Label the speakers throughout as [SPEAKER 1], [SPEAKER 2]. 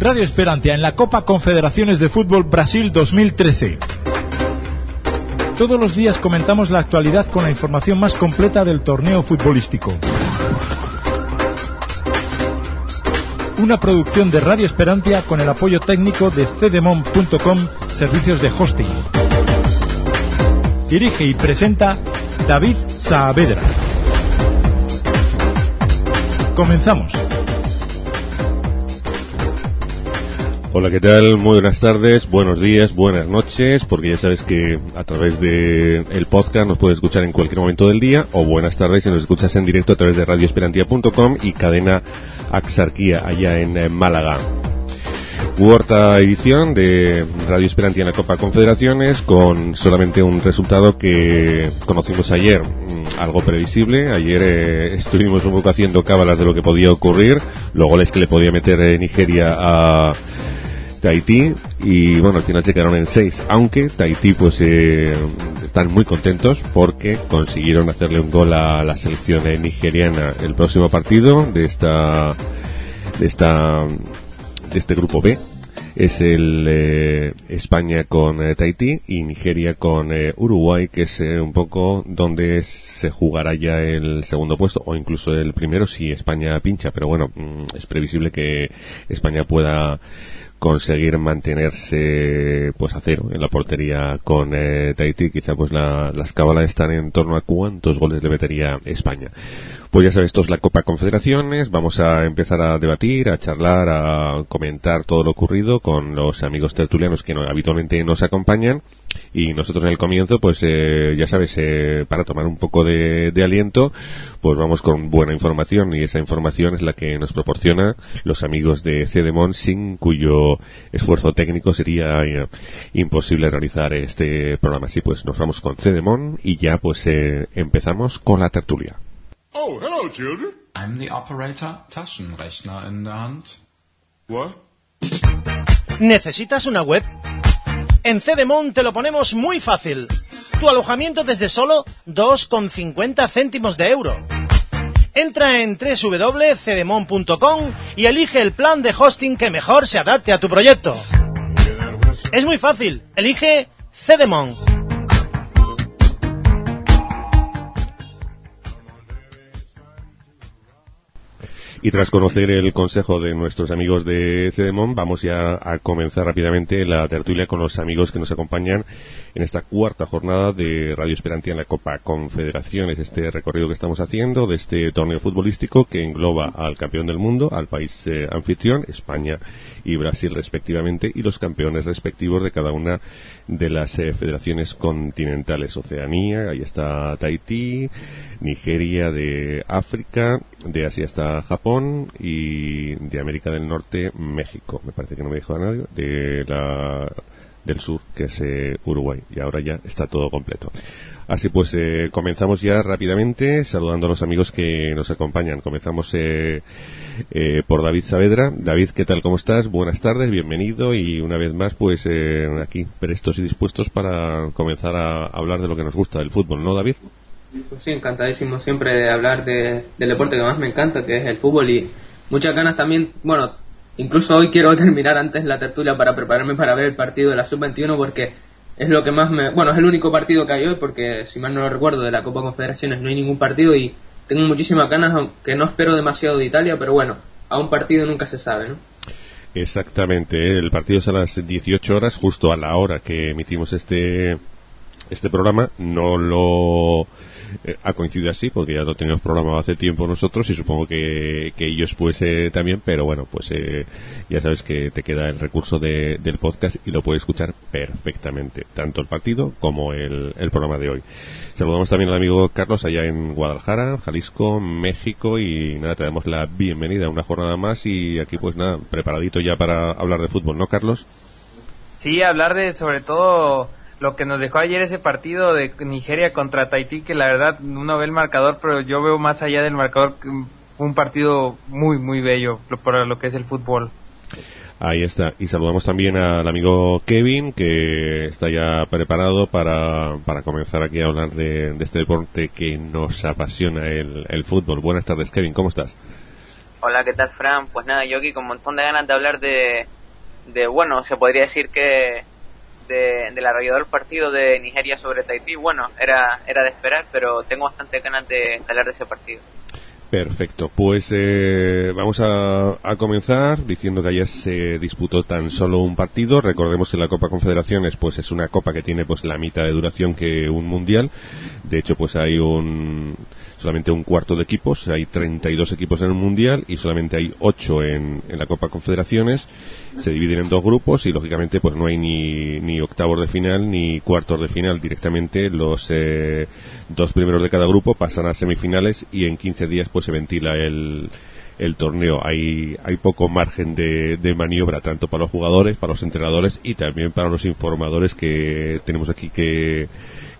[SPEAKER 1] Radio Esperantia en la Copa Confederaciones de Fútbol Brasil 2013. Todos los días comentamos la actualidad con la información más completa del torneo futbolístico. Una producción de Radio Esperantia con el apoyo técnico de cdemon.com, servicios de hosting. Dirige y presenta David Saavedra. Comenzamos.
[SPEAKER 2] Hola, ¿qué tal? Muy buenas tardes, buenos días, buenas noches, porque ya sabes que a través de el podcast nos puedes escuchar en cualquier momento del día, o buenas tardes si nos escuchas en directo a través de radioesperantia.com y cadena Axarquía allá en eh, Málaga. Cuarta edición de Radio Esperantia en la Copa Confederaciones con solamente un resultado que conocimos ayer, mm, algo previsible. Ayer eh, estuvimos un poco haciendo cábalas de lo que podía ocurrir, los goles que le podía meter eh, Nigeria a Tahití y bueno al final se quedaron en 6 aunque Tahití pues eh, están muy contentos porque consiguieron hacerle un gol a la selección nigeriana el próximo partido de esta de esta de este grupo B es el eh, España con eh, y Nigeria con eh, Uruguay, que es eh, un poco donde se jugará ya el segundo puesto o incluso el primero si España pincha. Pero bueno, mm, es previsible que España pueda conseguir mantenerse pues a cero en la portería con eh, Tahití quizá pues la, las cábalas están en torno a cuántos goles le metería España pues ya sabes esto es la Copa Confederaciones vamos a empezar a debatir a charlar a comentar todo lo ocurrido con los amigos tertulianos que no, habitualmente nos acompañan y nosotros en el comienzo pues eh, ya sabes eh, para tomar un poco de, aliento pues vamos con buena información y esa información es la que nos proporciona los amigos de Cedemon sin cuyo esfuerzo técnico sería eh, imposible realizar este programa. Así pues, nos vamos con Cedemon y ya pues eh, empezamos con la tertulia.
[SPEAKER 3] Oh, hello, children.
[SPEAKER 4] I'm the operator, Taschenrechner in der Hand.
[SPEAKER 3] What?
[SPEAKER 5] ¿Necesitas una web? En Cedemon te lo ponemos muy fácil. Tu alojamiento desde solo 2,50 céntimos de euro. Entra en www.cedemon.com y elige el plan de hosting que mejor se adapte a tu proyecto. Es muy fácil. Elige Cedemon.
[SPEAKER 2] Y tras conocer el consejo de nuestros amigos de Cedemon, vamos ya a comenzar rápidamente la tertulia con los amigos que nos acompañan en esta cuarta jornada de Radio Esperantia en la Copa Confederaciones, este recorrido que estamos haciendo de este torneo futbolístico que engloba al campeón del mundo, al país eh, anfitrión, España y Brasil respectivamente, y los campeones respectivos de cada una de las eh, federaciones continentales, Oceanía, ahí está Tahití, Nigeria de África, de Asia está Japón y de América del Norte México, me parece que no me dijo a nadie, de la del sur, que es eh, Uruguay. Y ahora ya está todo completo. Así pues, eh, comenzamos ya rápidamente saludando a los amigos que nos acompañan. Comenzamos eh, eh, por David Saavedra. David, ¿qué tal? ¿Cómo estás? Buenas tardes, bienvenido y una vez más, pues eh, aquí prestos y dispuestos para comenzar a hablar de lo que nos gusta, del fútbol, ¿no, David?
[SPEAKER 6] Pues sí, encantadísimo siempre de hablar de- del deporte que más me encanta, que es el fútbol y muchas ganas también, bueno, incluso hoy quiero terminar antes la tertulia para prepararme para ver el partido de la Sub-21 porque es lo que más me... Bueno, es el único partido que hay hoy porque si mal no lo recuerdo de la Copa Confederaciones no hay ningún partido y tengo muchísimas ganas, aunque no espero demasiado de Italia, pero bueno, a un partido nunca se sabe, ¿no?
[SPEAKER 2] Exactamente, el partido es a las 18 horas, justo a la hora que emitimos este este programa. No lo eh, ha coincidido así, porque ya lo teníamos programado hace tiempo nosotros y supongo que, que ellos pues eh, también, pero bueno, pues eh, ya sabes que te queda el recurso de- del podcast y lo puedes escuchar perfectamente, tanto el partido como el, el programa de hoy. Saludamos también al amigo Carlos allá en Guadalajara, Jalisco, México y nada, te damos la bienvenida a una jornada más y aquí pues nada, preparadito ya para hablar de fútbol, ¿no, Carlos?
[SPEAKER 7] Sí, hablar de sobre todo lo que nos dejó ayer ese partido de Nigeria contra Tahití, que la verdad uno ve el marcador, pero yo veo más allá del marcador un partido muy, muy bello lo- para lo que es el fútbol.
[SPEAKER 2] Ahí está. Y saludamos también al amigo Kevin, que está ya preparado para, para comenzar aquí a hablar de, de este deporte que nos apasiona, el, el fútbol. Buenas tardes, Kevin, ¿cómo estás?
[SPEAKER 8] Hola, ¿qué tal, Fran? Pues nada, yo aquí con un montón de ganas de hablar de, de bueno, se podría decir que de, del arrollador partido de Nigeria sobre Tahití, bueno, era, era de esperar, pero tengo bastante ganas de hablar de ese partido.
[SPEAKER 2] Perfecto, pues eh, vamos a, a, comenzar diciendo que ayer se disputó tan solo un partido. Recordemos que la Copa Confederaciones pues es una copa que tiene pues la mitad de duración que un mundial. De hecho pues hay un solamente un cuarto de equipos, hay 32 equipos en el mundial y solamente hay 8 en, en la Copa Confederaciones. Se dividen en dos grupos y lógicamente pues no hay ni, ni octavos de final ni cuartos de final. Directamente los eh, dos primeros de cada grupo pasan a semifinales y en 15 días pues se ventila el, el torneo. Hay hay poco margen de, de, maniobra tanto para los jugadores para los entrenadores y también para los informadores que tenemos aquí que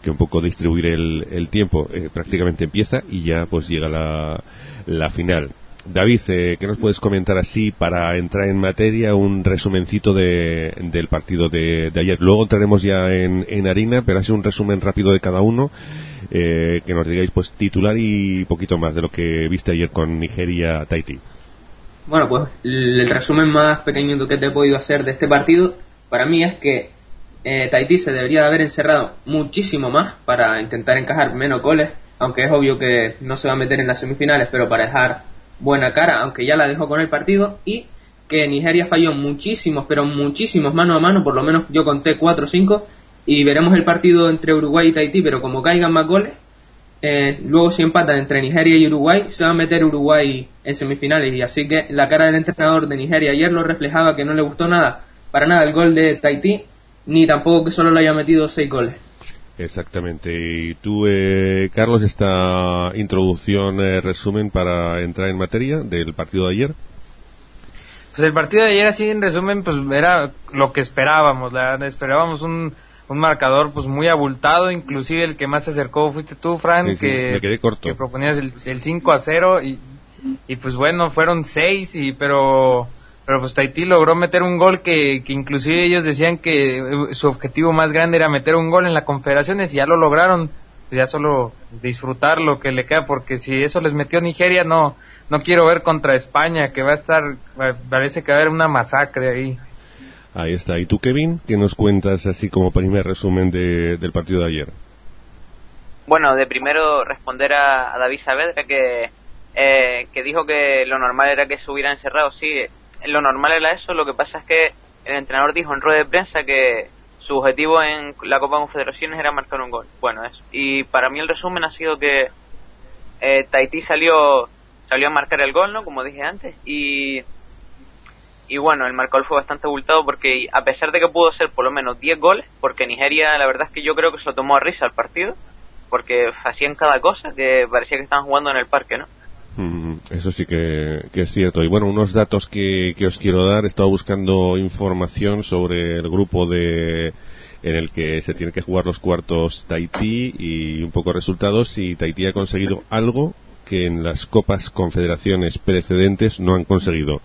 [SPEAKER 2] que un poco distribuir el, el tiempo eh, prácticamente empieza y ya pues llega la, la final David, eh, ¿qué nos puedes comentar así para entrar en materia un resumencito de, del partido de, de, ayer? Luego entraremos ya en, en, harina, pero así un resumen rápido de cada uno, eh, que nos digáis pues titular y poquito más de lo que viste ayer con Nigeria Tahití.
[SPEAKER 6] Bueno, pues el resumen más pequeño que te he podido hacer de este partido, para mí es que eh, Tahití se debería de haber encerrado muchísimo más para intentar encajar menos goles, aunque es obvio que no se va a meter en las semifinales, pero para dejar buena cara, aunque ya la dejó con el partido, y que Nigeria falló muchísimos, pero muchísimos mano a mano, por lo menos yo conté 4 o 5, y veremos el partido entre Uruguay y Tahití, pero como caigan más goles, eh, luego si empatan entre Nigeria y Uruguay, se va a meter Uruguay en semifinales, y así que la cara del entrenador de Nigeria ayer lo reflejaba que no le gustó nada, para nada el gol de Tahití, ni tampoco que solo le haya metido 6 goles.
[SPEAKER 2] Exactamente. Y tú, eh, Carlos, esta introducción, eh, resumen para entrar en materia del partido de ayer.
[SPEAKER 7] Pues el partido de ayer, así en resumen, pues era lo que esperábamos. La, esperábamos un, un marcador pues muy abultado, inclusive el que más se acercó fuiste tú, Fran,
[SPEAKER 2] Sí, sí,
[SPEAKER 7] que,
[SPEAKER 2] me quedé corto.
[SPEAKER 7] que proponías el, el 5 a 0 y, y pues bueno, fueron 6, y, pero pero pues Tahití logró meter un gol que, que inclusive ellos decían que eh, su objetivo más grande era meter un gol en la Confederaciones y ya lo lograron. Pues ya solo disfrutar lo que le queda porque si eso les metió Nigeria no no quiero ver contra España que va a estar parece que va a haber una masacre ahí.
[SPEAKER 2] Ahí está. ¿Y tú, Kevin? ¿Qué nos cuentas así como primer resumen de, del partido de ayer?
[SPEAKER 8] Bueno, de primero responder a, a David Saavedra que, eh, que dijo que lo normal era que se hubiera encerrado. Sí, lo normal era eso, lo que pasa es que el entrenador dijo en rueda de prensa que su objetivo en la Copa Confederaciones era marcar un gol. Bueno, eso. Y para mí el resumen ha sido que eh, Tahití salió salió a marcar el gol, ¿no? Como dije antes, y y bueno, el marcador fue bastante abultado porque a pesar de que pudo ser por lo menos 10 goles, porque Nigeria la verdad es que yo creo que se lo tomó a risa el partido, porque hacían cada cosa que parecía que estaban jugando en el parque, ¿no?
[SPEAKER 2] Mm, Eso sí que, es cierto. Y bueno, unos datos que, que, os quiero dar. He estado buscando información sobre el grupo de en el que se tienen que jugar los cuartos Tahití y un poco resultados. Y Tahití ha conseguido algo que en las Copas Confederaciones precedentes no han conseguido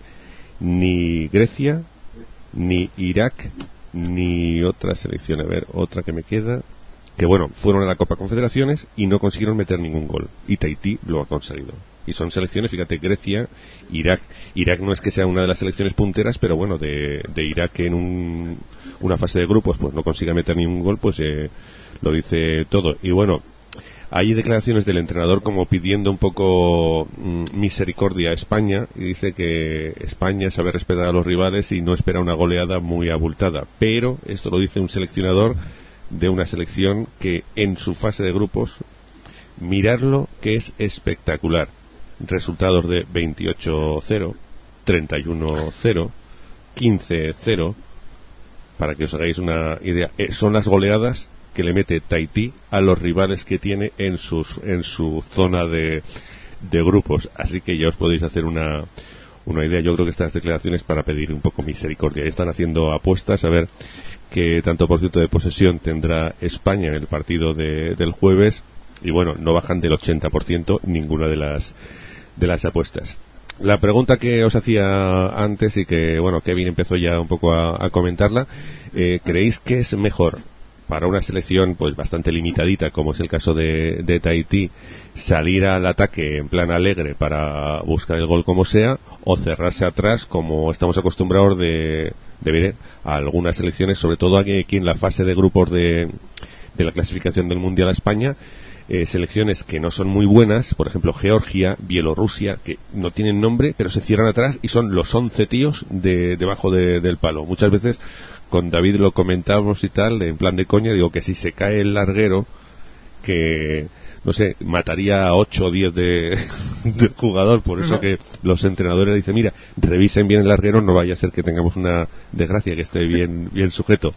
[SPEAKER 2] ni Grecia, ni Irak, ni otra selección. A ver, otra que me queda. Que bueno, fueron a la Copa Confederaciones y no consiguieron meter ningún gol. Y Tahití lo ha conseguido y son selecciones, fíjate, Grecia, Irak. Irak no es que sea una de las selecciones punteras, pero bueno, de, de Irak en un, una fase de grupos pues no consiga meter ningún gol, pues eh, lo dice todo. Y bueno, hay declaraciones del entrenador como pidiendo un poco mm, misericordia a España y dice que España sabe respetar a los rivales y no espera una goleada muy abultada. Pero esto lo dice un seleccionador de una selección que en su fase de grupos mirarlo que es espectacular resultados de 28-0, 31-0, 15-0, para que os hagáis una idea. Eh, son las goleadas que le mete Tahití a los rivales que tiene en, sus, en su zona de, de grupos. Así que ya os podéis hacer una, una idea. Yo creo que estas declaraciones para pedir un poco misericordia. Están haciendo apuestas a ver qué tanto por ciento de posesión tendrá España en el partido de, del jueves. Y bueno, no bajan del 80% ninguna de las de las apuestas. La pregunta que os hacía antes y que, bueno, Kevin empezó ya un poco a, comentarla, eh, ¿creéis que es mejor para una selección pues bastante limitadita como es el caso de, de Tahití salir al ataque en plan alegre para buscar el gol como sea o cerrarse atrás como estamos acostumbrados de, ver a algunas selecciones sobre todo aquí en la fase de grupos de, de la clasificación del mundial a España eh, selecciones que no son muy buenas, por ejemplo Georgia, Bielorrusia, que no tienen nombre, pero se cierran atrás y son los 11 tíos de, debajo de- del palo. Muchas veces con David lo comentábamos y tal, en plan de coña, digo que si se cae el larguero, que no sé, mataría a 8 o 10 de, del jugador, por eso que los entrenadores dicen, mira, revisen bien el larguero, no vaya a ser que tengamos una desgracia, que esté bien, bien sujeto.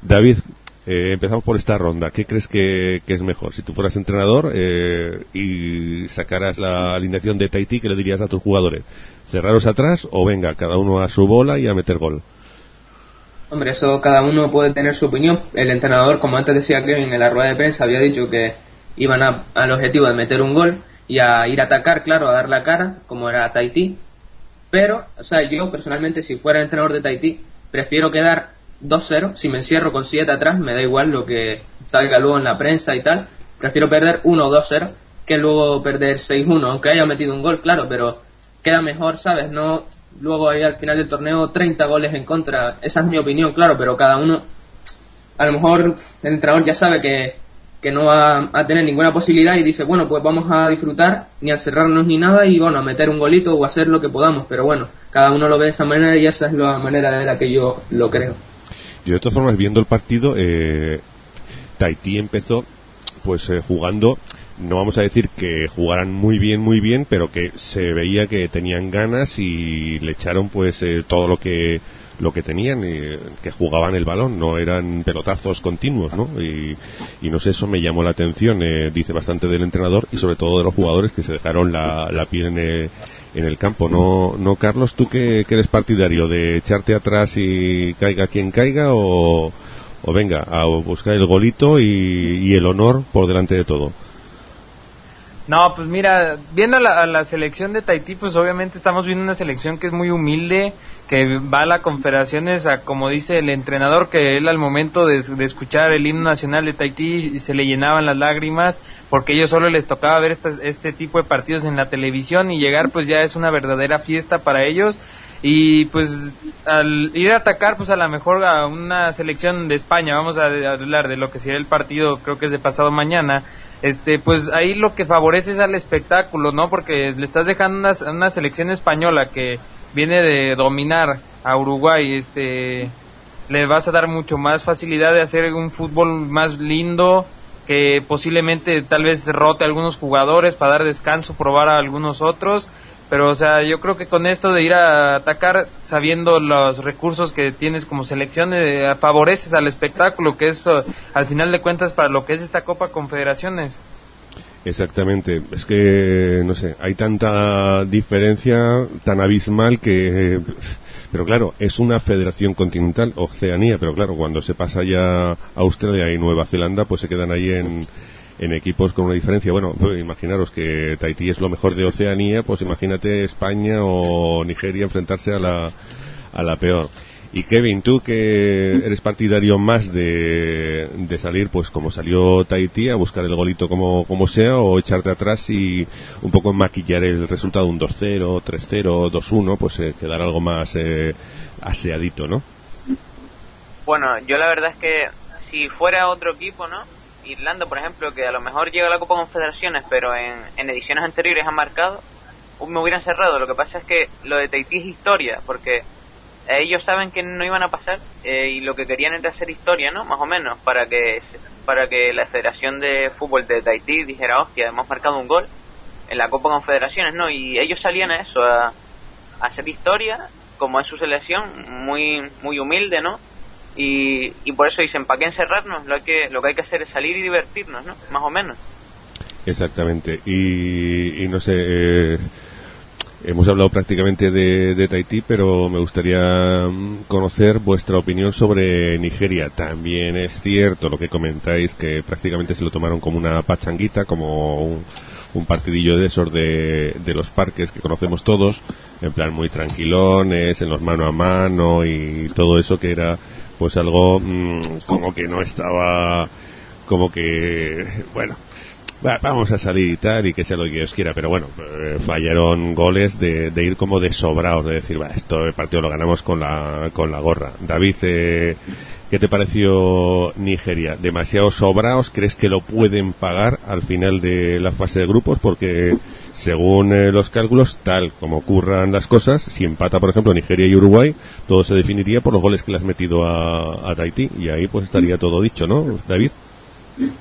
[SPEAKER 2] David, eh, empezamos por esta ronda. ¿Qué crees que, es mejor? Si tú fueras entrenador eh, y sacaras la alineación de Tahití, ¿qué le dirías a tus jugadores? ¿Cerraros atrás o venga, cada uno a su bola y a meter gol?
[SPEAKER 6] Hombre, eso cada uno puede tener su opinión. El entrenador, como antes decía Kevin en la rueda de prensa, había dicho que iban a- al objetivo de meter un gol y a ir a atacar, claro, a dar la cara, como era Tahití. Pero, o sea, yo personalmente, si fuera entrenador de Tahití, prefiero quedar 2-0. Si me encierro con 7 atrás, me da igual lo que salga luego en la prensa y tal. Prefiero perder 1 o 2-0 que luego perder 6-1, aunque haya metido un gol, claro, pero queda mejor, ¿sabes? No luego ahí al final del torneo 30 goles en contra. Esa es mi opinión, claro, pero cada uno, a lo mejor el entrenador ya sabe que, que no va a tener ninguna posibilidad y dice, bueno, pues vamos a disfrutar, ni a cerrarnos ni nada y bueno, a meter un golito o hacer lo que podamos, pero bueno, cada uno lo ve de esa manera y esa es la manera de la que yo lo creo.
[SPEAKER 2] De todas formas, viendo el partido, eh, Tahití empezó pues eh, jugando, no vamos a decir que jugaran muy bien, muy bien, pero que se veía que tenían ganas y le echaron pues eh, todo lo que lo que tenían, eh, que jugaban el balón, no eran pelotazos continuos, ¿no? Y, y no sé, eso me llamó la atención, eh, dice bastante del entrenador y sobre todo de los jugadores que se dejaron la, la piel en el, en el campo, ¿no, no Carlos? ¿Tú qué eres partidario? ¿De echarte atrás y caiga quien caiga o, o venga, a buscar el golito y, el honor por delante de todo?
[SPEAKER 7] No, pues mira, viendo la, la selección de Tahití, pues obviamente estamos viendo una selección que es muy humilde, que va a las confederaciones a, como dice el entrenador, que él al momento de, escuchar el himno nacional de Tahití se le llenaban las lágrimas, porque ellos solo les tocaba ver esta- este tipo de partidos en la televisión y llegar pues ya es una verdadera fiesta para ellos. Y pues al ir a atacar pues a lo mejor a una selección de España, vamos a, a hablar de lo que será el partido, creo que es de pasado mañana, este pues ahí lo que favorece es al espectáculo, ¿no? Porque le estás dejando una, una selección española que viene de dominar a Uruguay, este le vas a dar mucho más facilidad de hacer un fútbol más lindo que posiblemente tal vez rote a algunos jugadores para dar descanso, probar a algunos otros, pero o sea, yo creo que con esto de ir a atacar sabiendo los recursos que tienes como selección eh, favoreces al espectáculo que es eh, al final de cuentas para lo que es esta Copa Confederaciones.
[SPEAKER 2] Exactamente, es que, no sé, hay tanta diferencia tan abismal que... Pero claro, es una federación continental, Oceanía, pero claro, cuando se pasa ya a Australia y Nueva Zelanda, pues se quedan ahí en, en equipos con una diferencia. Bueno, pues imaginaros que Tahití es lo mejor de Oceanía, pues imagínate España o Nigeria enfrentarse a la, a la peor. Y Kevin, tú que eres partidario más de, de salir, pues como salió Tahití, a buscar el golito como, como sea, o echarte atrás y un poco maquillar el resultado, un 2-0, 3-0, 2-1, pues eh, quedar algo más eh, aseadito, ¿no?
[SPEAKER 8] Bueno, yo la verdad es que si fuera otro equipo, ¿no? Irlanda, por ejemplo, que a lo mejor llega a la Copa Confederaciones, pero en, en ediciones anteriores ha marcado, me hubieran cerrado. Lo que pasa es que lo de Tahití es historia, porque ellos saben que no iban a pasar eh, y lo que querían era hacer historia, ¿no? Más o menos, para que para que la Federación de Fútbol de Tahití dijera, hostia, hemos marcado un gol en la Copa Confederaciones, ¿no? Y ellos salían a eso, a, hacer historia, como es su selección, muy muy humilde, ¿no? Y, y por eso dicen, ¿para qué encerrarnos? Lo, hay que, lo que hay que hacer es salir y divertirnos, ¿no? Más o menos.
[SPEAKER 2] Exactamente. Y, y no sé, eh, hemos hablado prácticamente de, de Tahití, pero me gustaría mm, conocer vuestra opinión sobre Nigeria. También es cierto lo que comentáis, que prácticamente se lo tomaron como una pachanguita, como un, partidillo de esos de, los parques que conocemos todos, en plan muy tranquilones, en los mano a mano y todo eso que era pues algo mm, como que no estaba, como que, bueno, vamos a salir y tal y que sea lo que Dios quiera, pero bueno, eh, fallaron goles de, ir como de sobrados, de decir, va, esto el partido lo ganamos con la, con la gorra. David, eh, ¿qué te pareció Nigeria? ¿Demasiado sobrados? ¿Crees que lo pueden pagar al final de la fase de grupos? Porque según eh, los cálculos, tal como ocurran las cosas, si empata, por ejemplo, Nigeria y Uruguay, todo se definiría por los goles que le has metido a, a Tahití y ahí pues estaría todo dicho, ¿no, David?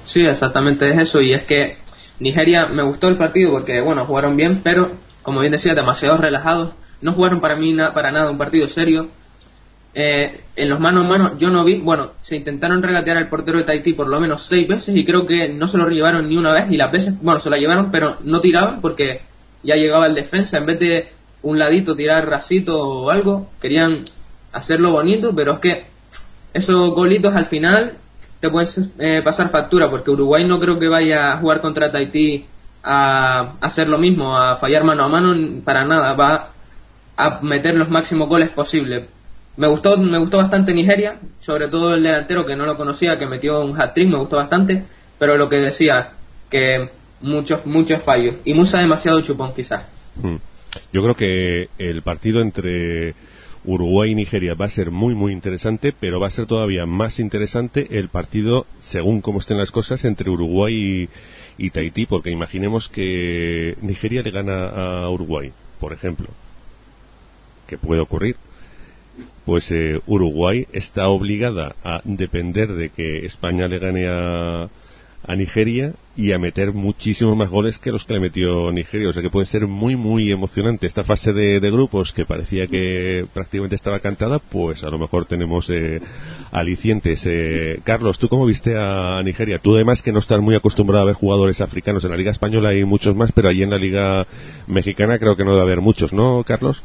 [SPEAKER 6] Sí, exactamente es eso. Y es que Nigeria me gustó el partido porque, bueno, jugaron bien, pero, como bien decía, demasiado relajados. No jugaron para mí para nada un partido serio. Eh, en los manos a mano yo no vi, bueno, se intentaron regatear al portero de Tahití por lo menos seis veces y creo que no se lo llevaron ni una vez y las veces, bueno, se la llevaron pero no tiraban porque ya llegaba el defensa, en vez de un ladito tirar rasito o algo, querían hacerlo bonito, pero es que esos golitos al final te puedes eh, pasar factura, porque Uruguay no creo que vaya a jugar contra Tahití a, hacer lo mismo, a fallar mano a mano, para nada, va a meter los máximos goles posibles. Me gustó, me gustó bastante Nigeria, sobre todo el delantero que no lo conocía, que metió un hat-trick, me gustó bastante, pero lo que decía, que muchos, muchos fallos, y Musa demasiado chupón quizás.
[SPEAKER 2] Hmm. Yo creo que el partido entre Uruguay y Nigeria va a ser muy muy interesante, pero va a ser todavía más interesante el partido, según cómo estén las cosas, entre Uruguay y, Tahití, porque imaginemos que Nigeria le gana a Uruguay, por ejemplo, que puede ocurrir. Pues eh, Uruguay está obligada a depender de que España le gane a, a Nigeria y a meter muchísimos más goles que los que le metió Nigeria. O sea que puede ser muy, muy emocionante. Esta fase de, grupos que parecía que prácticamente estaba cantada, pues a lo mejor tenemos eh, alicientes. Eh, Carlos, ¿tú cómo viste a Nigeria? Tú además que no estás muy acostumbrado a ver jugadores africanos. En la Liga Española hay muchos más, pero allí en la Liga Mexicana creo que no debe haber muchos, ¿no, Carlos?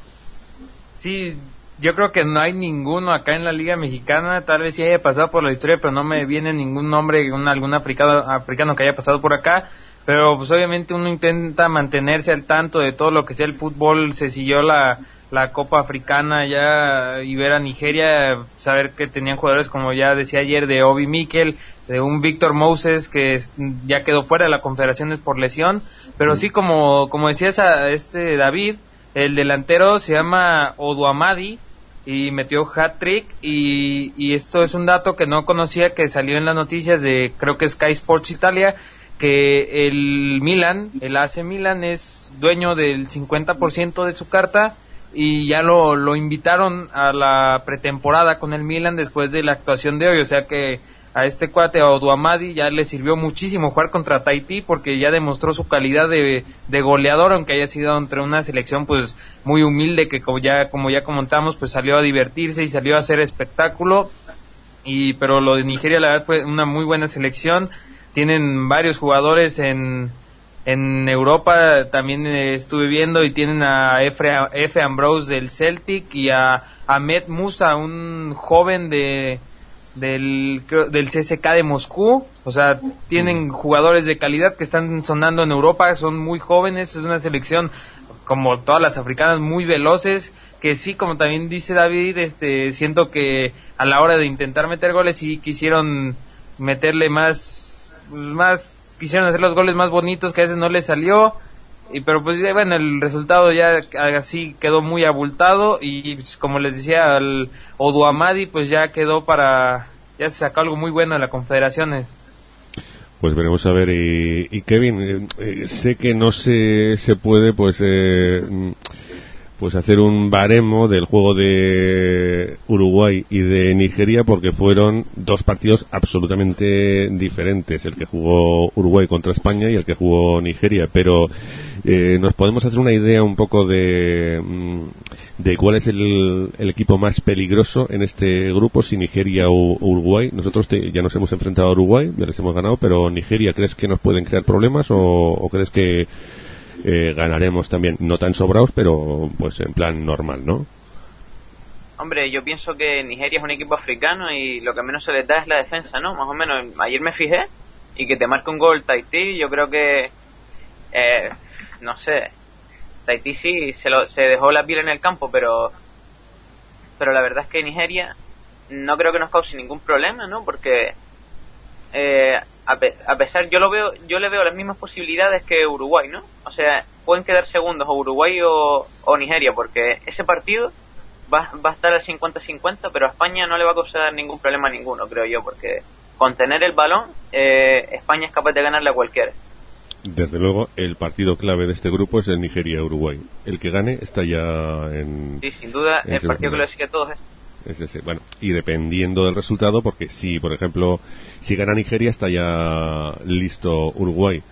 [SPEAKER 7] Sí, yo creo que no hay ninguno acá en la Liga Mexicana, tal vez sí haya pasado por la historia, pero no me viene ningún nombre, un, algún africano, africano que haya pasado por acá. Pero pues obviamente uno intenta mantenerse al tanto de todo lo que sea el fútbol, se siguió la, la Copa Africana ya y ver a Nigeria, saber que tenían jugadores como ya decía ayer de Obi Mikel, de un Víctor Moses que ya quedó fuera de la Confederaciones por lesión, pero sí como, como decía este David, el delantero se llama Oduamadi y metió hat-trick y, y, esto es un dato que no conocía que salió en las noticias de creo que Sky Sports Italia que el Milan, el AC Milan es dueño del 50% de su carta y ya lo, lo invitaron a la pretemporada con el Milan después de la actuación de hoy, o sea que a este cuate, a Oduamadi, ya le sirvió muchísimo jugar contra Tahití porque ya demostró su calidad de, goleador, aunque haya sido entre una selección pues muy humilde que como ya, como ya comentamos, pues salió a divertirse y salió a hacer espectáculo. Y, pero lo de Nigeria la verdad fue una muy buena selección. Tienen varios jugadores en, en Europa, también eh, estuve viendo y tienen a F. Ambrose del Celtic y a Ahmed Musa, un joven de del, del CSK de Moscú, o sea, tienen jugadores de calidad que están sonando en Europa, son muy jóvenes, es una selección como todas las africanas muy veloces, que sí, como también dice David, este, siento que a la hora de intentar meter goles sí quisieron meterle más, pues, más, quisieron hacer los goles más bonitos que a veces no les salió, y pero pues bueno el resultado ya así quedó muy abultado y pues, como les decía el Oduamadi pues ya quedó para ya se sacó algo muy bueno en las confederaciones
[SPEAKER 2] pues veremos a ver y, Kevin eh, eh, sé que no se se puede pues eh, pues hacer un baremo del juego de Uruguay y de Nigeria porque fueron dos partidos absolutamente diferentes, el que jugó Uruguay contra España y el que jugó Nigeria, pero eh, nos podemos hacer una idea un poco de, mm, de cuál es el, equipo más peligroso en este grupo, si Nigeria o, Uruguay. Nosotros ya nos hemos enfrentado a Uruguay, ya les hemos ganado, pero Nigeria, ¿crees que nos pueden crear problemas o, o crees que eh, ganaremos también, no tan sobrados, pero pues en plan normal, ¿no?
[SPEAKER 8] Hombre, yo pienso que Nigeria es un equipo africano y lo que menos se les da es la defensa, ¿no? Más o menos, ayer me fijé y que te marque un gol Tahití, yo creo que, eh, no sé, Tahití sí se, lo, se dejó la piel en el campo, pero, pero la verdad es que Nigeria no creo que nos cause ningún problema, ¿no? Porque eh, a, pe- a pesar, yo lo veo, yo le veo las mismas posibilidades que Uruguay, ¿no? O sea, pueden quedar segundos o Uruguay o, o Nigeria, porque ese partido va, va a estar al 50-50, pero a España no le va a causar ningún problema ninguno, creo yo, porque con tener el balón, eh, España es capaz de ganarle a cualquiera.
[SPEAKER 2] Desde luego, el partido clave de este grupo es el Nigeria-Uruguay. El que gane está ya en...
[SPEAKER 8] Sí, sin duda,
[SPEAKER 2] en
[SPEAKER 8] el partido que lo
[SPEAKER 2] semifinales.
[SPEAKER 8] decide a todos es
[SPEAKER 2] Es ese. Bueno, y dependiendo del resultado, porque si, por ejemplo, si gana Nigeria, está ya listo Uruguay.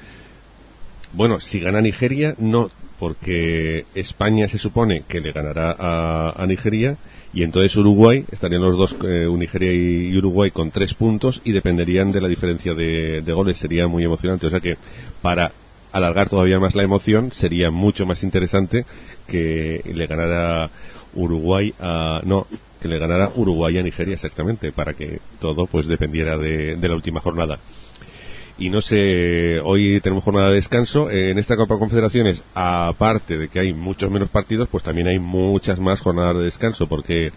[SPEAKER 2] Bueno, si gana Nigeria, no, porque España se supone que le ganará a, a Nigeria y entonces Uruguay, estarían los dos, eh, Nigeria y Uruguay, con tres puntos y dependerían de la diferencia de, de goles. Sería muy emocionante. O sea que para alargar todavía más la emoción, sería mucho más interesante que le ganara Uruguay a. No, que le ganara Uruguay a Nigeria exactamente, para que todo pues dependiera de, de la última jornada. Y no sé, hoy tenemos jornada de descanso. En esta Copa Confederaciones, aparte de que hay muchos menos partidos, pues también hay muchas más jornadas de descanso, porque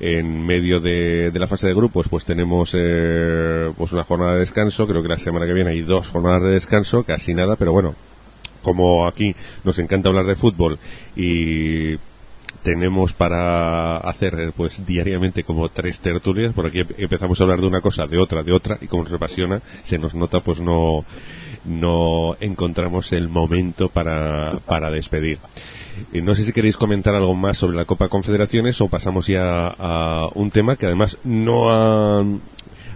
[SPEAKER 2] en medio de, de la fase de grupos, pues tenemos eh, pues una jornada de descanso. Creo que la semana que viene hay dos jornadas de descanso, casi nada, pero bueno, como aquí nos encanta hablar de fútbol y tenemos para hacer eh, pues diariamente como tres tertulias por aquí em- empezamos a hablar de una cosa de otra de otra y como nos apasiona se nos nota pues no no encontramos el momento para para despedir. Y no sé si queréis comentar algo más sobre la Copa Confederaciones o pasamos ya a un tema que además no ha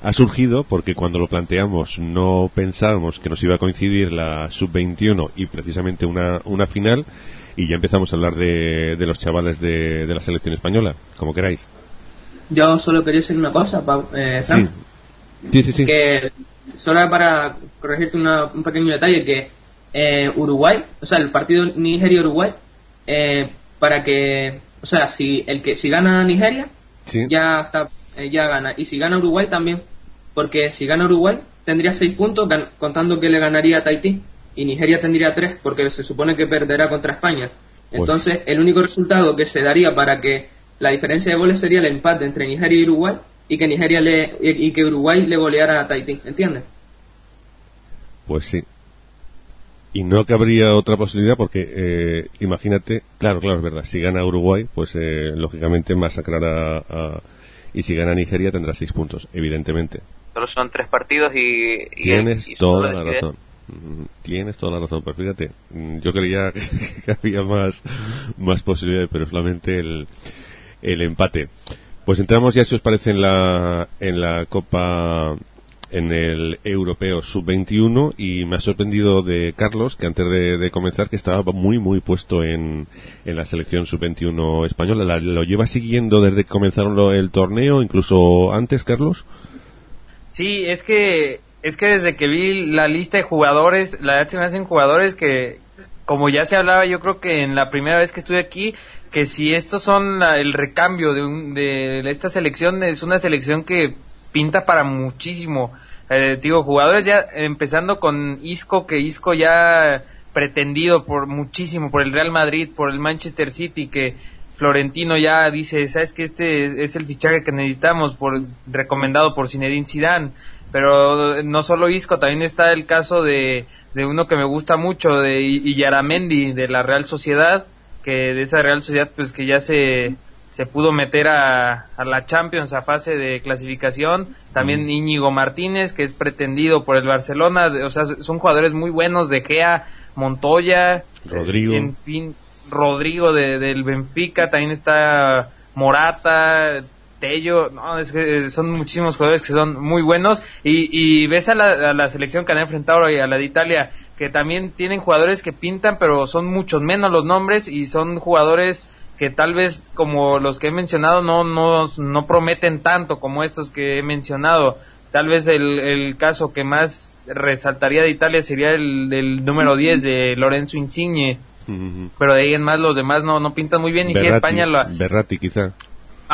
[SPEAKER 2] ha surgido porque cuando lo planteamos no pensábamos que nos iba a coincidir la sub-21 y precisamente una, una final y ya empezamos a hablar de, de los chavales de, de la selección española, como queráis.
[SPEAKER 6] Yo solo quería decir una cosa, pa- eh, Fran,
[SPEAKER 2] Sí, sí, sí.
[SPEAKER 6] que solo para corregirte una- un pequeño detalle que eh, Uruguay, o sea, el partido Nigeria-Uruguay, eh, para que, o sea, si el que si gana Nigeria,
[SPEAKER 2] Sí.
[SPEAKER 6] ya está, eh, ya gana, y si gana Uruguay también, porque si gana Uruguay tendría seis puntos gan- contando que le ganaría a Tahití y Nigeria tendría tres porque se supone que perderá contra España.
[SPEAKER 2] Pues-
[SPEAKER 6] Entonces, el único resultado que se daría para que la diferencia de goles sería el empate entre Nigeria y Uruguay y que Nigeria le y que Uruguay le goleara a Tahití, ¿entiendes?
[SPEAKER 2] Pues sí. Y no cabría otra posibilidad porque, eh, imagínate, claro, claro, es verdad, si gana Uruguay, pues eh, lógicamente masacrará a, y si gana Nigeria tendrá seis puntos, evidentemente.
[SPEAKER 8] Solo son tres partidos y... y-
[SPEAKER 2] Tienes
[SPEAKER 8] y
[SPEAKER 2] toda la
[SPEAKER 8] decide-
[SPEAKER 2] razón. Mm, Tienes toda la razón, pero fíjate, mm, yo creía que había más, más posibilidades, pero solamente el, el empate. Pues entramos ya, si os parece, en la, en la Copa, en el Europeo Sub-21 y me ha sorprendido de Carlos, que antes de, comenzar, que estaba muy, muy puesto en, en la selección Sub-21 española. ¿La- ¿Lo lleva siguiendo desde que comenzaron el torneo, incluso antes, Carlos?
[SPEAKER 7] Sí, es que es que desde que vi la lista de jugadores, la verdad se me hacen jugadores que, como ya se hablaba, yo creo que en la primera vez que estuve aquí, que si estos son el recambio de, un- de esta selección, es una selección que pinta para muchísimo. Eh, digo, jugadores ya empezando con Isco, que Isco ya pretendido por muchísimo por el Real Madrid, por el Manchester City, que Florentino ya dice, sabes que este es- es el fichaje que necesitamos, por recomendado por Zinedine Zidane. Pero no solo Isco, también está el caso de, de uno que me gusta mucho, de I- Iyaramendi, de la Real Sociedad, que de esa Real Sociedad pues que ya se, se pudo meter a, a la Champions a fase de clasificación. También Íñigo Martínez, que es pretendido por el Barcelona. o sea, son jugadores muy buenos, De Gea, Montoya,
[SPEAKER 2] Rodrigo.
[SPEAKER 7] en fin, Rodrigo de, del Benfica, también está Morata, Tello, no, es que son muchísimos jugadores que son muy buenos y, y ves a la, a la selección que han enfrentado hoy, a la de Italia, que también tienen jugadores que pintan, pero son muchos menos los nombres y son jugadores que tal vez como los que he mencionado no, no, no prometen tanto como estos que he mencionado. Tal vez el, el caso que más resaltaría de Italia sería el del número 10 de Lorenzo Insigne, pero de ahí en más los demás no, no pintan muy bien y si España lo...
[SPEAKER 2] Berratti, quizá.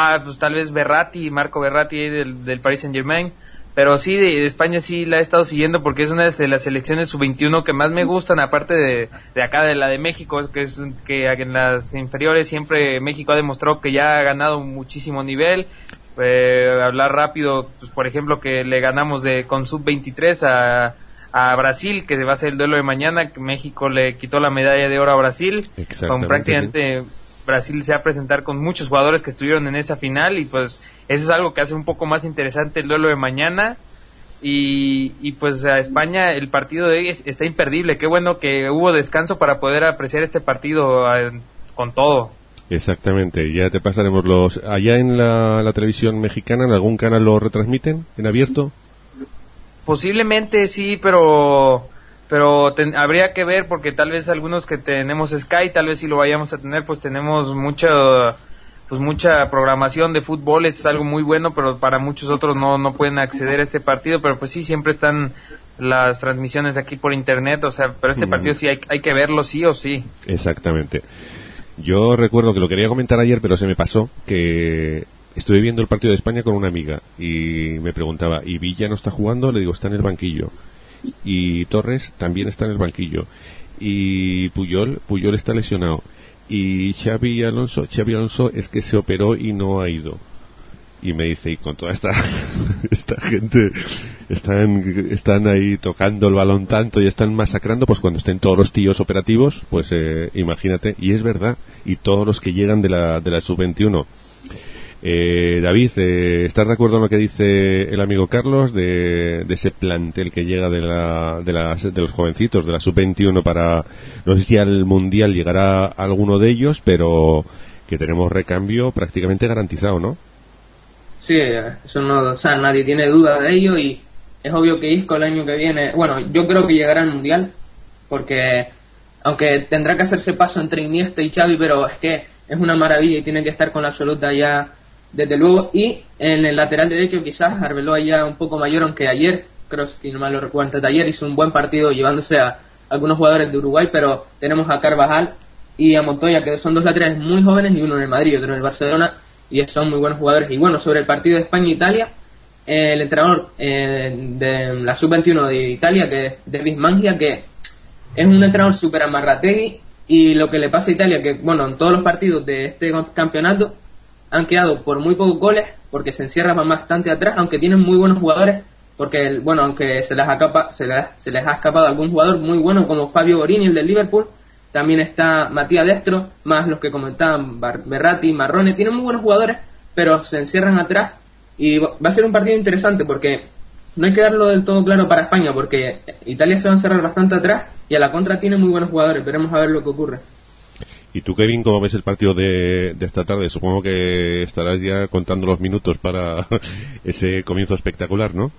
[SPEAKER 7] Ah, pues tal vez Berratti, Marco Berratti del, del Paris Saint Germain, pero sí, de, España sí la he estado siguiendo porque es una de las selecciones sub-21 que más me gustan, aparte de, de acá, de la de México, que es que en las inferiores siempre México ha demostrado que ya ha ganado muchísimo nivel. Eh, hablar rápido, pues, por ejemplo, que le ganamos de con sub-23 a, a Brasil, que va a ser el duelo de mañana, que México le quitó la medalla de oro a Brasil, con prácticamente Brasil se va a presentar con muchos jugadores que estuvieron en esa final y pues eso es algo que hace un poco más interesante el duelo de mañana. Y, y pues a España el partido de hoy está imperdible. Qué bueno que hubo descanso para poder apreciar este partido eh, con todo.
[SPEAKER 2] Exactamente, ya te pasaremos los. Allá en la, la, televisión mexicana, ¿en algún canal lo retransmiten en abierto?
[SPEAKER 7] Posiblemente sí, pero pero habría que ver porque tal vez algunos que tenemos Sky, tal vez si lo vayamos a tener, pues tenemos mucha pues mucha programación de fútbol, es algo muy bueno, pero para muchos otros no no pueden acceder a este partido, pero pues sí siempre están las transmisiones aquí por internet, o sea, pero este partido sí hay, hay que verlo sí o sí.
[SPEAKER 2] Exactamente. Yo recuerdo que lo quería comentar ayer, pero se me pasó que estuve viendo el partido de España con una amiga y me preguntaba, ¿y Villa no está jugando? Le digo, está en el banquillo y Torres también está en el banquillo. Y Puyol Puyol está lesionado. Y Xavi Alonso Xavi Alonso es que se operó y no ha ido. Y me dice y con toda esta esta gente están están ahí tocando el balón tanto y están masacrando pues cuando estén todos los tíos operativos pues eh, imagínate y es verdad. Y todos los que llegan de la de la sub 21 eh, David, eh, ¿estás de acuerdo en lo que dice el amigo Carlos de, ese plantel que llega de, la, de, de los jovencitos, de la sub-21 para, no sé si al Mundial llegará alguno de ellos, pero que tenemos recambio prácticamente garantizado, ¿no?
[SPEAKER 6] Sí, eso no, o sea, nadie tiene duda de ello y es obvio que Isco el año que viene, bueno, yo creo que llegará al Mundial, porque aunque tendrá que hacerse paso entre Iniesta y Xavi, pero es que es una maravilla y tiene que estar con la absoluta ya desde luego. Y en el lateral derecho quizás Arbeloa ya un poco mayor, aunque ayer, creo que no mal lo recuerdo, ayer hizo un buen partido llevándose a algunos jugadores de Uruguay, pero tenemos a Carvajal y a Montoya, que son dos laterales muy jóvenes y uno en el Madrid y otro en el Barcelona, y son muy buenos jugadores. Y bueno, sobre el partido de España-Italia, el entrenador eh, de la sub-21 de Italia, que es David Mangia, que es un entrenador súper amarrategui, y lo que le pasa a Italia, que bueno, en todos los partidos de este campeonato, han quedado por muy pocos goles porque se encierran bastante atrás, aunque tienen muy buenos jugadores, porque bueno, aunque se les, se, les, se les ha escapado algún jugador muy bueno como Fabio Borini, el del Liverpool, también está Matías Destro, más los que comentaban Berratti, Marrone, tienen muy buenos jugadores, pero se encierran atrás y va a ser un partido interesante porque no hay que darlo del todo claro para España porque Italia se va a encerrar bastante atrás y a la contra tiene muy buenos jugadores, veremos a ver lo que ocurre.
[SPEAKER 2] ¿Y tú, Kevin, cómo ves el partido de, esta tarde? Supongo que estarás ya contando los minutos para ese comienzo espectacular, ¿no?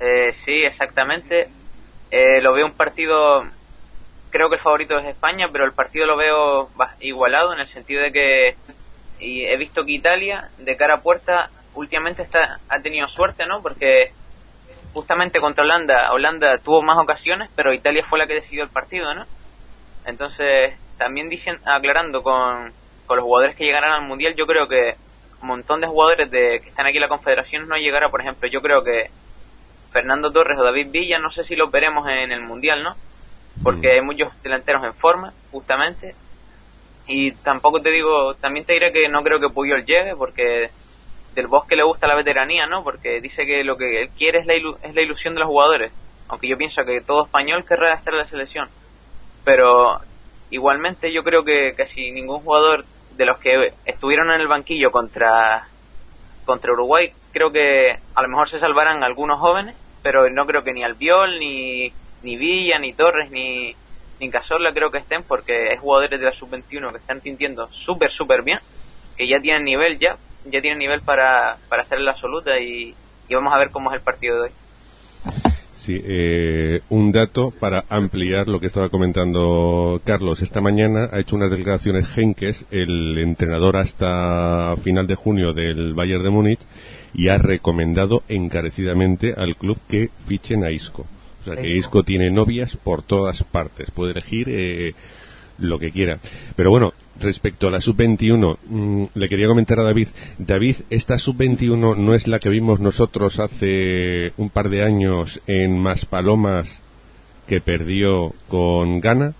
[SPEAKER 8] Eh, sí, exactamente. Eh, lo veo un partido, creo que el favorito es España, pero el partido lo veo igualado en el sentido de que y he visto que Italia, de cara a puerta, últimamente está, ha tenido suerte, ¿no? Porque justamente contra Holanda, Holanda tuvo más ocasiones, pero Italia fue la que decidió el partido, ¿no? Entonces, también dicen, aclarando con, con los jugadores que llegarán al Mundial, yo creo que un montón de jugadores de, que están aquí en la Confederación no llegará, por ejemplo, yo creo que Fernando Torres o David Villa, no sé si lo veremos en el Mundial, ¿no? Porque hay muchos delanteros en forma, justamente. Y tampoco te digo, también te diré que no creo que Puyol llegue, porque del Bosque le gusta la veteranía, ¿no? Porque dice que lo que él quiere es la, es la ilusión de los jugadores. Aunque yo pienso que todo español querrá estar en la selección. Pero igualmente yo creo que casi ningún jugador de los que estuvieron en el banquillo contra contra Uruguay creo que a lo mejor se salvarán algunos jóvenes pero no creo que ni Albiol ni ni Villa ni Torres ni ni Cazorla creo que estén porque es jugadores de la sub-21 que están sintiendo súper súper bien que ya tienen nivel ya ya tienen nivel para para en la absoluta y, y vamos a ver cómo es el partido de hoy
[SPEAKER 2] Sí, eh, un dato para ampliar lo que estaba comentando Carlos. Esta mañana ha hecho unas declaraciones Henkes, el entrenador hasta final de junio del Bayern de Múnich, y ha recomendado encarecidamente al club que fichen a Isco. O sea, que Isco tiene novias por todas partes. Puede elegir eh, lo que quiera. Pero bueno, respecto a la sub-21, mm, le quería comentar a David. David, esta sub-21 no es la que vimos nosotros hace un par de años en Maspalomas que perdió con Ghana.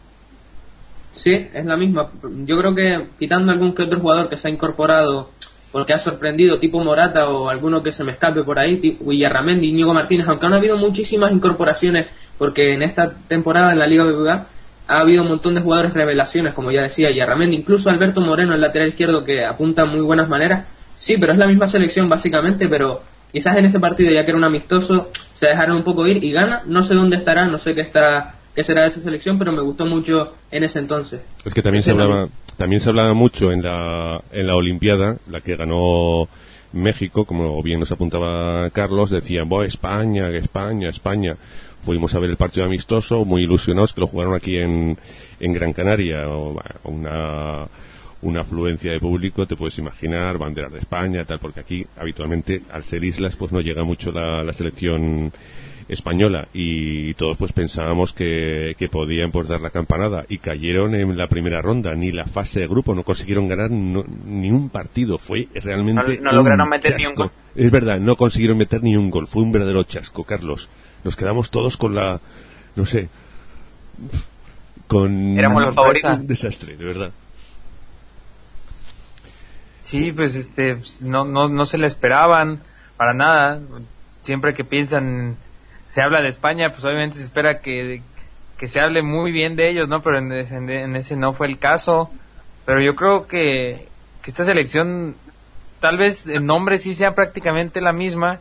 [SPEAKER 6] Sí, es la misma. Yo creo que quitando algún que otro jugador que se ha incorporado porque ha sorprendido, tipo Morata o alguno que se me escape por ahí, tipo Villarramendi, Íñigo Martínez, aunque han habido muchísimas incorporaciones, porque en esta temporada en la Liga BBVA ha habido un montón de jugadores revelaciones, como ya decía Villarramendi, incluso Alberto Moreno, el lateral izquierdo, que apunta muy buenas maneras. Sí, pero es la misma selección básicamente, pero quizás en ese partido, ya que era un amistoso, se dejaron un poco ir y gana. No sé dónde estará, no sé qué estará qué será de esa selección, pero me gustó mucho en ese entonces.
[SPEAKER 2] Es que también se hablaba, también se hablaba mucho en la, en la Olimpiada, la que ganó México, como bien nos apuntaba Carlos, decían, Boh, España, España, España. Fuimos a ver el partido amistoso, muy ilusionados, que lo jugaron aquí en, en Gran Canaria, una, una afluencia de público, te puedes imaginar, banderas de España, tal, porque aquí habitualmente, al ser islas, pues no llega mucho la, la selección española. Y todos pues pensábamos que, que podían pues dar la campanada. Y cayeron en la primera ronda ni la fase de grupo no consiguieron ganar ni un partido. Fue realmente
[SPEAKER 8] no, lograron meter ni un gol.
[SPEAKER 2] Es verdad no consiguieron meter ni un gol. Fue un verdadero chasco Carlos nos quedamos todos con la no sé con
[SPEAKER 8] éramos los favoritos
[SPEAKER 2] un desastre de verdad
[SPEAKER 7] sí pues este no no no se le esperaban para nada siempre que piensan se habla de España, pues obviamente se espera que, se hable muy bien de ellos, ¿no? Pero en ese, en ese, no fue el caso. Pero yo creo que, que esta selección, tal vez el nombre sí sea prácticamente la misma,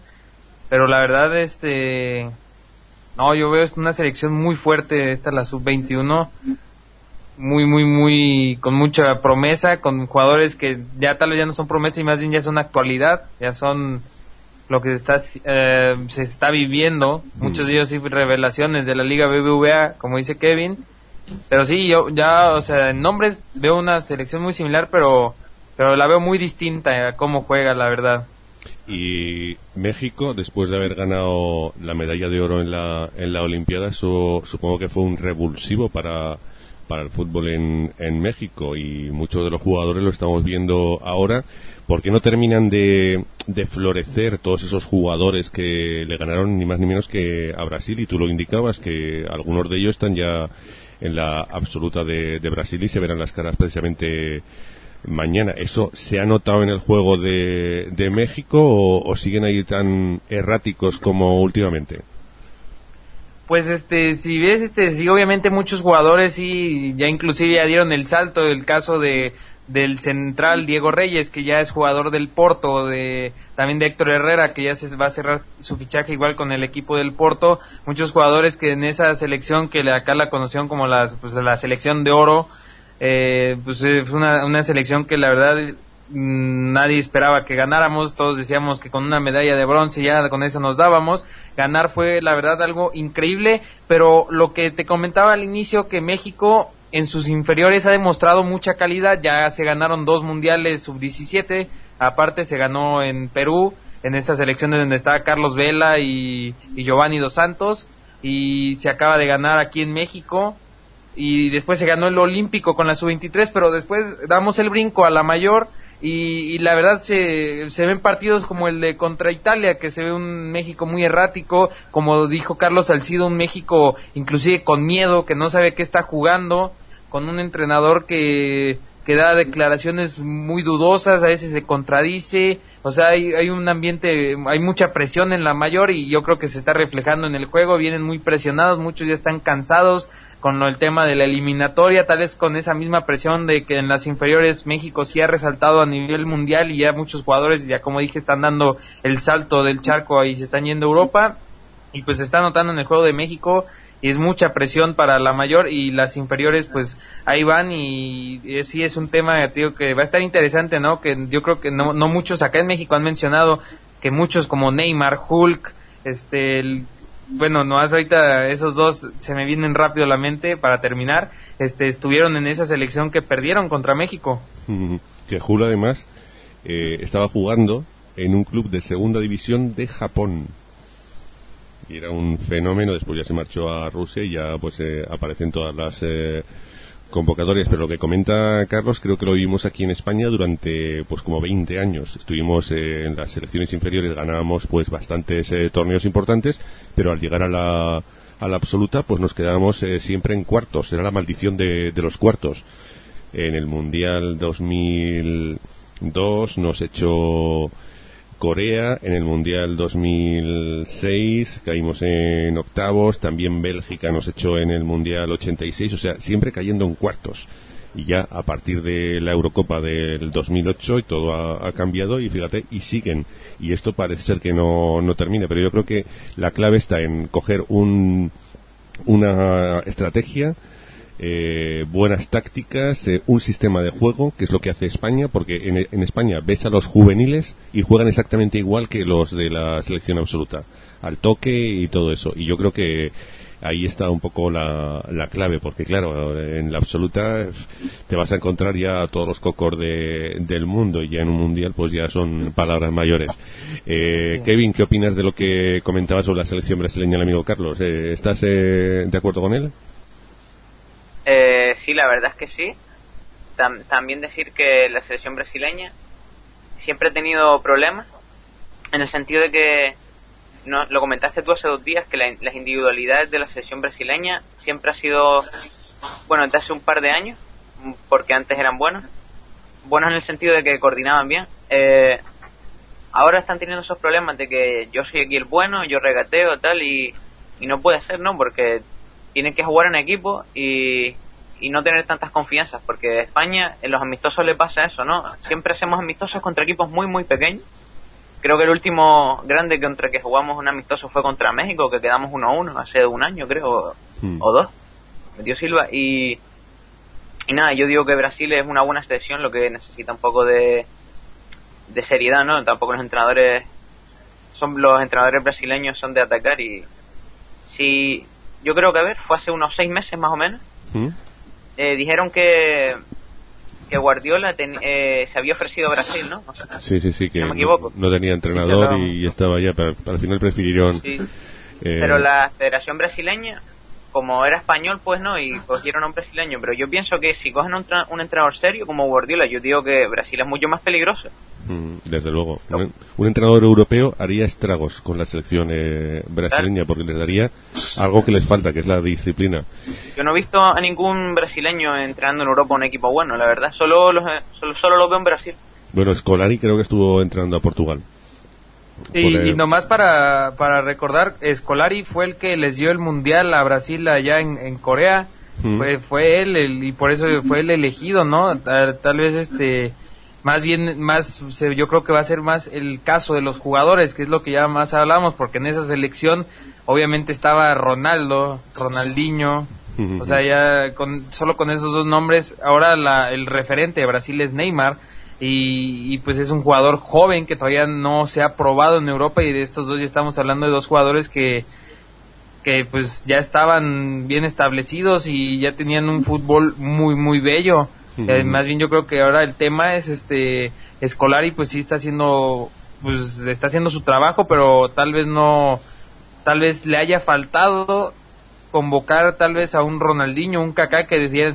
[SPEAKER 7] pero la verdad, este. No, yo veo una selección muy fuerte, esta la sub-21, muy, muy, muy, con mucha promesa, con jugadores que ya tal vez ya no son promesa y más bien ya son actualidad, ya son lo que se está, eh, se está viviendo. Mm. Muchos de ellos sí revelaciones de la Liga BBVA, como dice Kevin. Pero sí, yo ya, o sea, en nombres veo una selección muy similar, pero, pero la veo muy distinta a cómo juega, la verdad.
[SPEAKER 2] Y México, después de haber ganado la medalla de oro en la, en la Olimpiada, eso supongo que fue un revulsivo para, para el fútbol en, en México. Y muchos de los jugadores lo estamos viendo ahora. Porque no terminan de, de, florecer todos esos jugadores que le ganaron ni más ni menos que a Brasil y tú lo indicabas que algunos de ellos están ya en la absoluta de, Brasil y se verán las caras precisamente mañana. ¿Eso se ha notado en el juego de, de México o, siguen ahí tan erráticos como últimamente?
[SPEAKER 7] Pues este, si ves, este, sí, obviamente muchos jugadores sí, ya inclusive ya dieron el salto, el caso de del central Diego Reyes, que ya es jugador del Porto, de, también de Héctor Herrera, que ya se va a cerrar su fichaje igual con el equipo del Porto, muchos jugadores que en esa selección que acá la conocieron como las, pues, la selección de oro, eh, pues es una, una selección que la verdad mm, nadie esperaba que ganáramos, todos decíamos que con una medalla de bronce ya con eso nos dábamos, ganar fue la verdad algo increíble, pero lo que te comentaba al inicio que México en sus inferiores ha demostrado mucha calidad, ya se ganaron dos mundiales sub-17, aparte se ganó en Perú, en esa selección donde estaba Carlos Vela y, Giovanni Dos Santos, y se acaba de ganar aquí en México, y después se ganó el Olímpico con la sub-23, pero después damos el brinco a la mayor, y, la verdad se, se ven partidos como el de contra Italia, que se ve un México muy errático, como dijo Carlos Salcido, un México inclusive con miedo, que no sabe qué está jugando, con un entrenador que, que da declaraciones muy dudosas, a veces se contradice, o sea, hay, hay un ambiente, hay mucha presión en la mayor y yo creo que se está reflejando en el juego, vienen muy presionados, muchos ya están cansados con el tema de la eliminatoria, tal vez con esa misma presión de que en las inferiores México sí ha resaltado a nivel mundial y ya muchos jugadores, ya como dije, están dando el salto del charco y se están yendo a Europa. Y pues se está notando en el juego de México y es mucha presión para la mayor y las inferiores pues ahí van y, sí es un tema tío, que va a estar interesante no que yo creo que no, no muchos acá en México han mencionado que muchos como Neymar Hulk este bueno no ahorita esos dos se me vienen rápido a la mente para terminar. Este estuvieron en esa selección que perdieron contra México.
[SPEAKER 2] Que Hulk además eh, estaba jugando en un club de segunda división de Japón. Y era un fenómeno. Después ya se marchó a Rusia y ya pues eh, aparecen todas las eh, convocatorias, pero lo que comenta Carlos creo que lo vimos aquí en España durante pues como 20 años. Estuvimos eh, en las selecciones inferiores, ganábamos pues bastantes eh, torneos importantes, pero al llegar a la, a la absoluta pues nos quedábamos eh, siempre en cuartos. Era la maldición de, de los cuartos. En el Mundial 2002 nos echó Corea en el Mundial 2006, caímos en octavos, también Bélgica nos echó en el Mundial 86, o sea, siempre cayendo en cuartos. Y ya a partir de la Eurocopa del 2008 y todo ha, cambiado y fíjate, y siguen. Y esto parece ser que no, no termina, pero yo creo que la clave está en coger un, una estrategia eh, buenas tácticas, eh, un sistema de juego, que es lo que hace España, porque en, en, España ves a los juveniles y juegan exactamente igual que los de la selección absoluta, al toque y todo eso. Y yo creo que ahí está un poco la, la clave, porque claro, en la absoluta te vas a encontrar ya a todos los cocos de, del mundo y ya en un mundial pues ya son palabras mayores. Eh, sí. Kevin, ¿qué opinas de lo que comentaba sobre la selección brasileña el amigo Carlos? Eh, ¿Estás eh, de acuerdo con él?
[SPEAKER 8] Eh, sí, la verdad es que sí. Tam también decir que la selección brasileña siempre ha tenido problemas en el sentido de que no, lo comentaste tú hace dos días que la, las individualidades de la selección brasileña siempre ha sido bueno desde hace un par de años porque antes eran buenos buenos en el sentido de que coordinaban bien. Eh, ahora están teniendo esos problemas de que yo soy aquí el bueno yo regateo tal y, y no puede ser no porque tienen que jugar en equipo y, y no tener tantas confianzas, porque España en los amistosos le pasa eso, ¿no? Siempre hacemos amistosos contra equipos muy, muy pequeños. Creo que el último grande contra que jugamos un amistoso fue contra México, que quedamos 1-1 hace un año, creo, hmm. o dos. Metió Silva y, y nada, yo digo que Brasil es una buena selección, lo que necesita un poco de, de seriedad, ¿no? Tampoco los entrenadores son los entrenadores brasileños son de atacar y si yo creo que a ver, fue hace unos seis meses más o menos. Eh, dijeron que que Guardiola ten, eh, se había ofrecido a Brasil, ¿no?
[SPEAKER 2] Sí, sí, sí, que no, me equivoco. no, no tenía entrenador sí, y estaba ya, pero al final prefirieron...
[SPEAKER 8] Sí. Eh... Pero la Federación Brasileña, como era español, pues no, y cogieron a un brasileño. Pero yo pienso que si cogen un, un entrenador serio como Guardiola, yo digo que Brasil es mucho más peligroso.
[SPEAKER 2] Mm, desde luego. Un, un, entrenador europeo haría estragos con la selección eh, brasileña porque les daría algo que les falta, que es la disciplina.
[SPEAKER 8] Yo no he visto a ningún brasileño entrenando en Europa un equipo bueno, la verdad. Solo los, solo, solo lo veo en Brasil.
[SPEAKER 2] Bueno, Scolari creo que estuvo entrenando a Portugal.
[SPEAKER 7] Y, y, nomás para, para recordar, Scolari fue el que les dio el mundial a Brasil allá en, en Corea. Mm. Fue, fue él el, y por eso fue el elegido, ¿no? Tal, tal vez este más bien más yo creo que va a ser más el caso de los jugadores que es lo que ya más hablamos porque en esa selección obviamente estaba Ronaldo Ronaldinho o sea ya con solo con esos dos nombres ahora la, el referente de Brasil es Neymar y, y, pues es un jugador joven que todavía no se ha probado en Europa y de estos dos ya estamos hablando de dos jugadores que que pues ya estaban bien establecidos y ya tenían un fútbol muy muy bello eh, más bien yo creo que ahora el tema es este escolar y pues sí está haciendo pues está haciendo su trabajo, pero tal vez no tal vez le haya faltado convocar tal vez a un Ronaldinho, un Kaká que decían,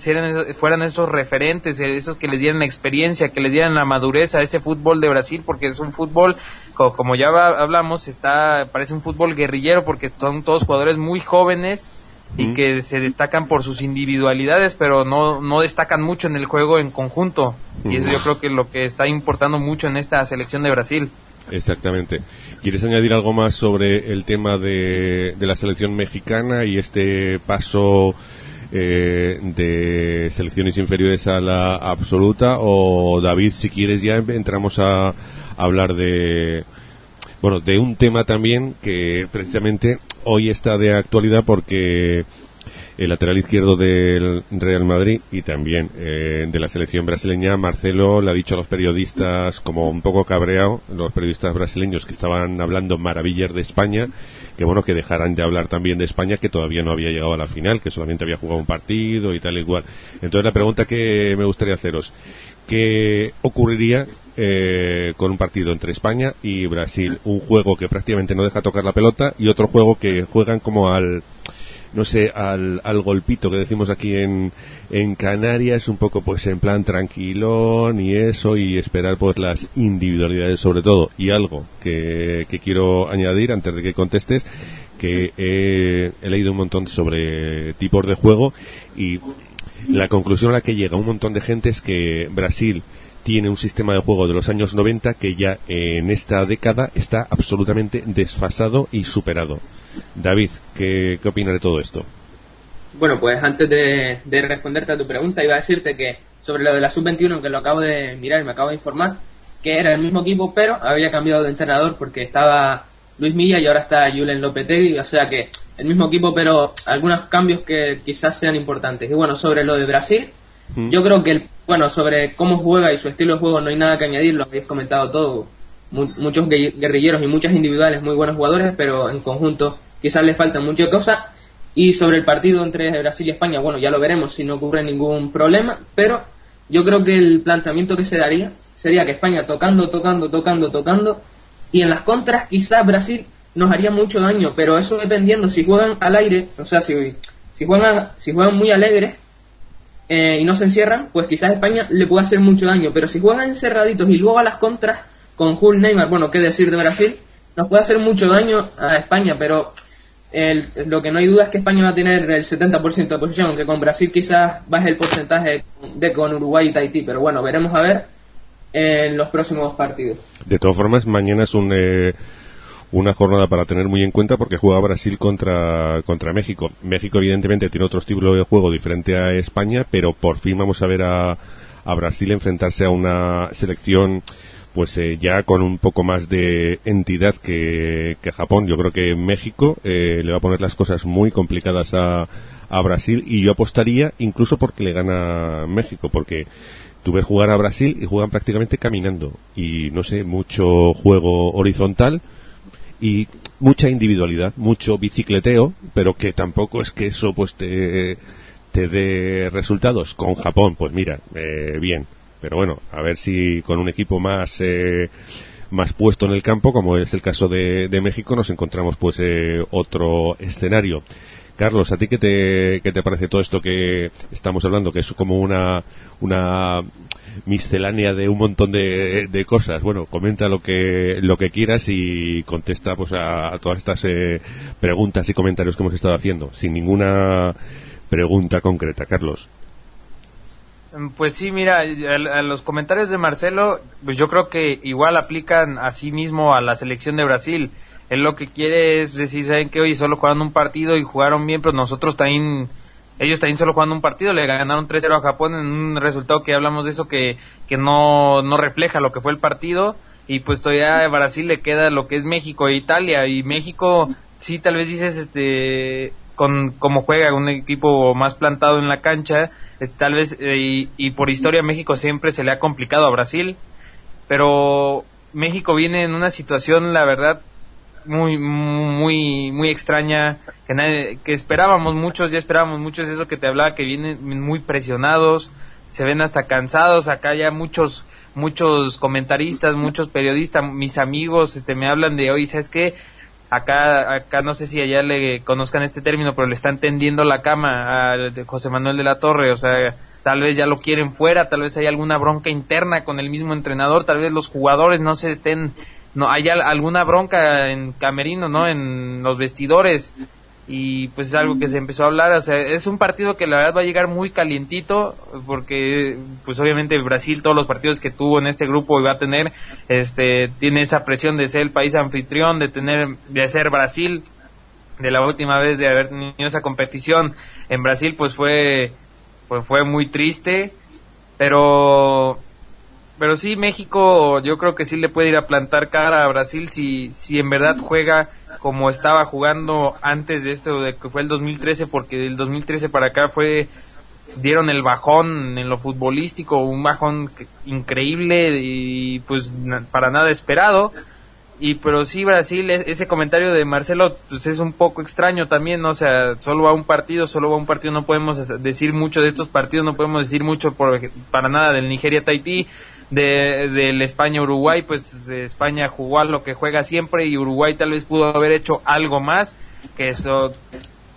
[SPEAKER 7] fueran esos referentes, esos que les dieran la experiencia, que les dieran la madurez a ese fútbol de Brasil, porque es un fútbol, como ya hablamos, está parece un fútbol guerrillero porque son todos jugadores muy jóvenes y que se destacan por sus individualidades, pero no, no destacan mucho en el juego en conjunto. Y eso yo creo que es lo que está importando mucho en esta selección de Brasil.
[SPEAKER 2] Exactamente. ¿Quieres añadir algo más sobre el tema de, de la selección mexicana y este paso eh, de selecciones inferiores a la absoluta? O David, si quieres ya entramos a, a hablar de, bueno, de un tema también que precisamente hoy está de actualidad porque el lateral izquierdo del Real Madrid y también eh, de la selección brasileña, Marcelo le ha dicho a los periodistas, como un poco cabreado, los periodistas brasileños que estaban hablando maravillas de España, que bueno, que dejaran de hablar también de España, que todavía no había llegado a la final, que solamente había jugado un partido y tal y cual. Entonces la pregunta que me gustaría haceros, ¿qué ocurriría eh, con un partido entre España y Brasil? Un juego que prácticamente no deja tocar la pelota y otro juego que juegan como al no sé, al, al golpito que decimos aquí en, en Canarias, un poco pues en plan tranquilón y eso, y esperar pues las individualidades sobre todo. Y algo que, que quiero añadir antes de que contestes, que he, he leído un montón sobre tipos de juego y la conclusión a la que llega un montón de gente es que Brasil tiene un sistema de juego de los años 90 que ya en esta década está absolutamente desfasado y superado. David, ¿qué, qué opina de todo esto?
[SPEAKER 6] Bueno, pues antes de, de, responderte a tu pregunta, iba a decirte que sobre lo de la sub-21, que lo acabo de mirar y me acabo de informar, que era el mismo equipo, pero había cambiado de entrenador porque estaba Luis Milla y ahora está Julen Lopetegui, o sea que el mismo equipo, pero algunos cambios que quizás sean importantes. Y bueno, sobre lo de Brasil, yo creo que, el, bueno, sobre cómo juega y su estilo de juego no hay nada que añadir, lo habéis comentado todo. muchos guerrilleros y muchas individuales muy buenos jugadores, pero en conjunto quizás le faltan muchas cosas. Y sobre el partido entre Brasil y España, bueno, ya lo veremos si no ocurre ningún problema, pero yo creo que el planteamiento que se daría sería que España tocando, tocando, tocando, tocando, y en las contras quizás Brasil nos haría mucho daño, pero eso dependiendo si juegan al aire, o sea, si, si juegan si juegan muy alegres eh, y no se encierran, pues quizás España le pueda hacer mucho daño, pero si juegan encerraditos y luego a las contras con Hull Neymar, bueno, qué decir de Brasil, nos puede hacer mucho daño a España, pero el, lo que no hay duda es que España va a tener el 70% de posición, aunque con Brasil quizás baje el porcentaje de con Uruguay y Tahití, pero bueno, veremos a ver en los próximos partidos.
[SPEAKER 2] De todas formas, mañana es un, eh, una jornada para tener muy en cuenta porque juega Brasil contra, contra México. México, evidentemente, tiene otro estilo de juego diferente a España, pero por fin vamos a ver a, a Brasil enfrentarse a una selección pues eh, ya con un poco más de entidad que, que Japón. Yo creo que México eh, le va a poner las cosas muy complicadas a, a Brasil y yo apostaría incluso porque le gana México, porque tú ves jugar a Brasil y juegan prácticamente caminando y no sé, mucho juego horizontal y mucha individualidad, mucho bicicleteo, pero que tampoco es que eso pues te, te dé resultados. Con Japón, pues mira, eh, bien, pero bueno, a ver si con un equipo más eh, más puesto en el campo, como es el caso de, de México, nos encontramos pues eh, otro escenario. Carlos, ¿a ti qué te, qué te parece todo esto que estamos hablando? Que es como una, una miscelánea de un montón de, de cosas. Bueno, comenta lo que, lo que quieras y contesta pues a, todas estas eh, preguntas y comentarios que hemos estado haciendo, sin ninguna pregunta concreta. Carlos.
[SPEAKER 7] Pues sí, mira, a, los comentarios de Marcelo, pues yo creo que igual aplican a sí mismo a la selección de Brasil él lo que quiere es decir, ¿saben que Hoy solo jugaron un partido y jugaron bien, pero nosotros también, ellos también solo jugando un partido, le ganaron 3-0 a Japón en un resultado que hablamos de eso que, que no, no refleja lo que fue el partido. Y pues todavía a Brasil le queda lo que es México e Italia. Y México, sí, tal vez dices, este, con cómo juega un equipo más plantado en la cancha, tal vez, eh, y, y por historia México siempre se le ha complicado a Brasil. Pero México viene en una situación, la verdad, muy muy muy extraña que, que esperábamos muchos ya esperábamos muchos eso que te hablaba que vienen muy presionados se ven hasta cansados acá ya muchos muchos comentaristas muchos periodistas mis amigos este me hablan de hoy sabes qué acá acá no sé si allá le conozcan este término pero le están tendiendo la cama a José Manuel de la Torre o sea tal vez ya lo quieren fuera tal vez hay alguna bronca interna con el mismo entrenador tal vez los jugadores no se estén no hay alguna bronca en camerino, ¿no? En los vestidores. Y pues es algo que se empezó a hablar, o sea, es un partido que la verdad va a llegar muy calientito porque pues obviamente Brasil todos los partidos que tuvo en este grupo iba a tener este tiene esa presión de ser el país anfitrión, de tener de ser Brasil de la última vez de haber tenido esa competición en Brasil pues fue pues fue muy triste, pero pero sí, México yo creo que sí le puede ir a plantar cara a Brasil si, si en verdad juega como estaba jugando antes de esto, de que fue el 2013, porque del 2013 para acá fue dieron el bajón en lo futbolístico, un bajón increíble y pues para nada esperado. Y pero sí Brasil ese comentario de Marcelo pues es un poco extraño también, o sea, solo va un partido, solo va un partido, no podemos decir mucho de estos partidos, no podemos decir mucho por, para nada del Nigeria Tahití de, del España-Uruguay, pues España jugó lo que juega siempre y Uruguay tal vez pudo haber hecho algo más, que eso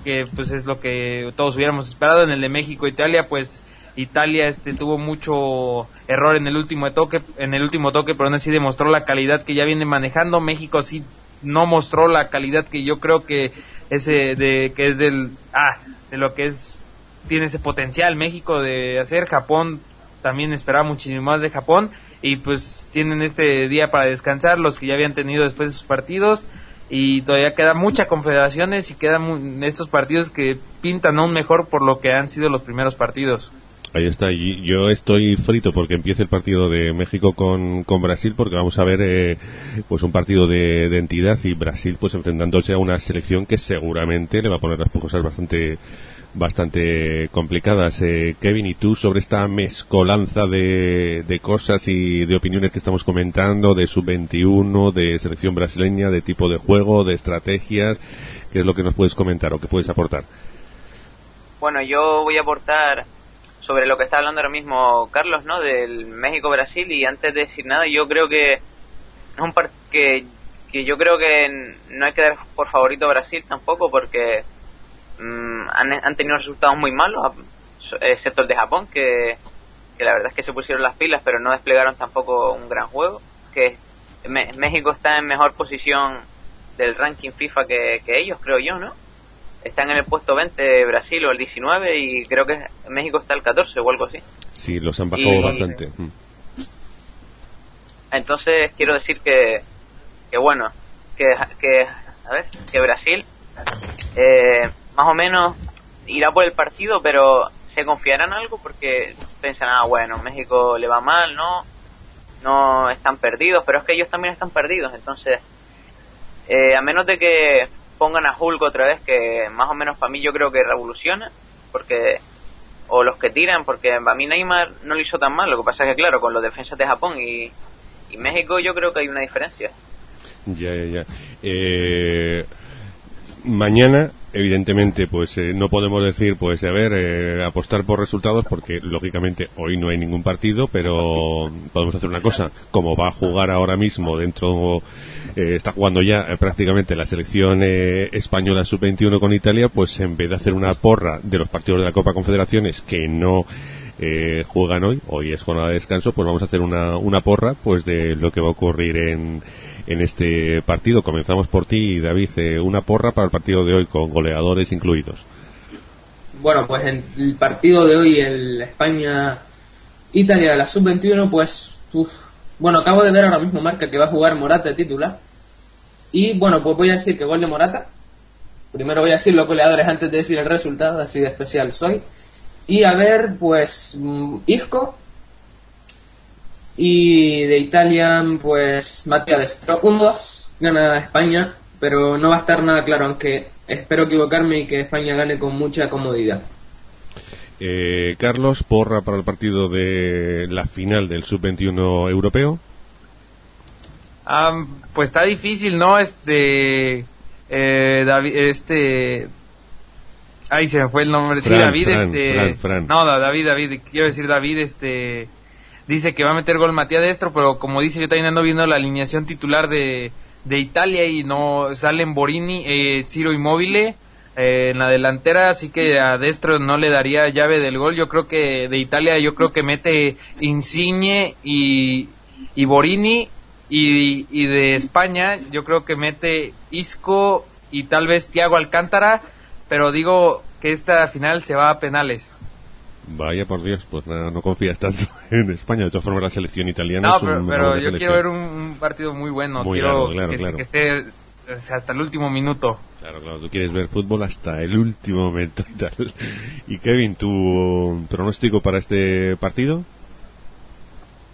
[SPEAKER 7] que pues es lo que todos hubiéramos esperado. En el de México Italia, pues Italia este tuvo mucho error en el último toque, en el último toque, pero aún así demostró la calidad que ya viene manejando. México sí no mostró la calidad que yo creo que ese de que es del ah de lo que es tiene ese potencial México de hacer Japón también esperaba muchísimo más de Japón y pues tienen este día para descansar los que ya habían tenido después de sus partidos y todavía queda mucha confederaciones y quedan estos partidos que pintan aún mejor por lo que han sido los primeros partidos.
[SPEAKER 2] Ahí está, y yo estoy frito porque empiece el partido de México con, con Brasil porque vamos a ver eh, pues un partido de, de, entidad y Brasil pues enfrentándose a una selección que seguramente le va a poner las cosas bastante bastante complicadas. Eh, Kevin, ¿y tú sobre esta mezcolanza de, de cosas y de opiniones que estamos comentando, de sub-21, de selección brasileña, de tipo de juego, de estrategias, qué es lo que nos puedes comentar o qué puedes aportar?
[SPEAKER 8] Bueno, yo voy a aportar sobre lo que está hablando ahora mismo Carlos, ¿no? Del México-Brasil y antes de decir nada, yo creo que es un par que, que yo creo que no hay que dar por favorito a Brasil tampoco porque mmm, han, han, tenido resultados muy malos, excepto el de Japón, que, que, la verdad es que se pusieron las pilas, pero no desplegaron tampoco un gran juego. Que me, México está en mejor posición del ranking FIFA que, que, ellos, creo yo, ¿no? Están en el puesto 20 Brasil o el 19 y creo que México está el 14 o algo así.
[SPEAKER 2] Sí, los han bajado y, bastante.
[SPEAKER 8] Entonces quiero decir que, que bueno, que, que, a ver, que Brasil eh, más o menos irá por el partido, pero se confiarán algo porque piensan, ah, bueno, México le va mal, ¿no? No están perdidos, pero es que ellos también están perdidos, entonces, eh, a menos de que pongan a Hulk otra vez, que más o menos para mí yo creo que revoluciona, porque, o los que tiran, porque para mí Neymar no lo hizo tan mal, lo que pasa es que claro, con los defensas de Japón y, y México yo creo que hay una diferencia.
[SPEAKER 2] Ya, ya, ya. Eh, mañana evidentemente pues eh, no podemos decir pues a ver eh, apostar por resultados porque lógicamente hoy no hay ningún partido pero podemos hacer una cosa como va a jugar ahora mismo dentro eh, está jugando ya eh, prácticamente la selección eh, española sub-21 con Italia pues en vez de hacer una porra de los partidos de la Copa Confederaciones que no juegan hoy hoy es jornada de descanso pues vamos a hacer una, una porra pues de lo que va a ocurrir en en este partido. Comenzamos por ti, David, eh, una porra para el partido de hoy con goleadores incluidos.
[SPEAKER 6] Bueno, pues en el partido de hoy, el España-Italia, la sub-21, pues, uf, bueno, acabo de ver ahora mismo marca que va a jugar Morata de titular. Y bueno, pues voy a decir que gol de Morata. Primero voy a decir los goleadores antes de decir el resultado, así de especial soy. Y a ver, pues, mm, Isco, y de Italia, pues Matías Destro. 1-2 gana España, pero no va a estar nada claro, aunque espero equivocarme y que España gane con mucha comodidad.
[SPEAKER 2] Eh, Carlos, porra para el partido de la final del Sub-21 europeo.
[SPEAKER 7] Um, pues está difícil, ¿no? Este. Eh, David, este. Ay, se me fue el nombre.
[SPEAKER 2] Fran,
[SPEAKER 7] sí, David,
[SPEAKER 2] Fran,
[SPEAKER 7] este.
[SPEAKER 2] Fran, Fran.
[SPEAKER 7] No, David, David. Quiero decir David, este dice que va a meter gol Matías Destro, pero como dice, yo también ando viendo la alineación titular de, de Italia y no salen Borini, eh, Ciro Immobile eh, en la delantera, así que a Destro no le daría llave del gol. Yo creo que de Italia, yo creo que mete Insigne y, y Borini. Y, y de España, yo creo que mete Isco y tal vez Thiago Alcántara, pero digo que esta final se va a penales.
[SPEAKER 2] Vaya por Dios, pues nada, no confías tanto en España. De todas formas, la selección italiana
[SPEAKER 7] No,
[SPEAKER 2] es un
[SPEAKER 7] pero, pero yo
[SPEAKER 2] selección.
[SPEAKER 7] quiero ver un, un partido muy bueno.
[SPEAKER 2] Muy
[SPEAKER 7] quiero
[SPEAKER 2] largo, claro,
[SPEAKER 7] que,
[SPEAKER 2] claro.
[SPEAKER 7] que esté o sea, hasta el último minuto.
[SPEAKER 2] Claro, claro, tú quieres ver fútbol hasta el último momento y tal. Y Kevin, ¿tu pronóstico para este partido?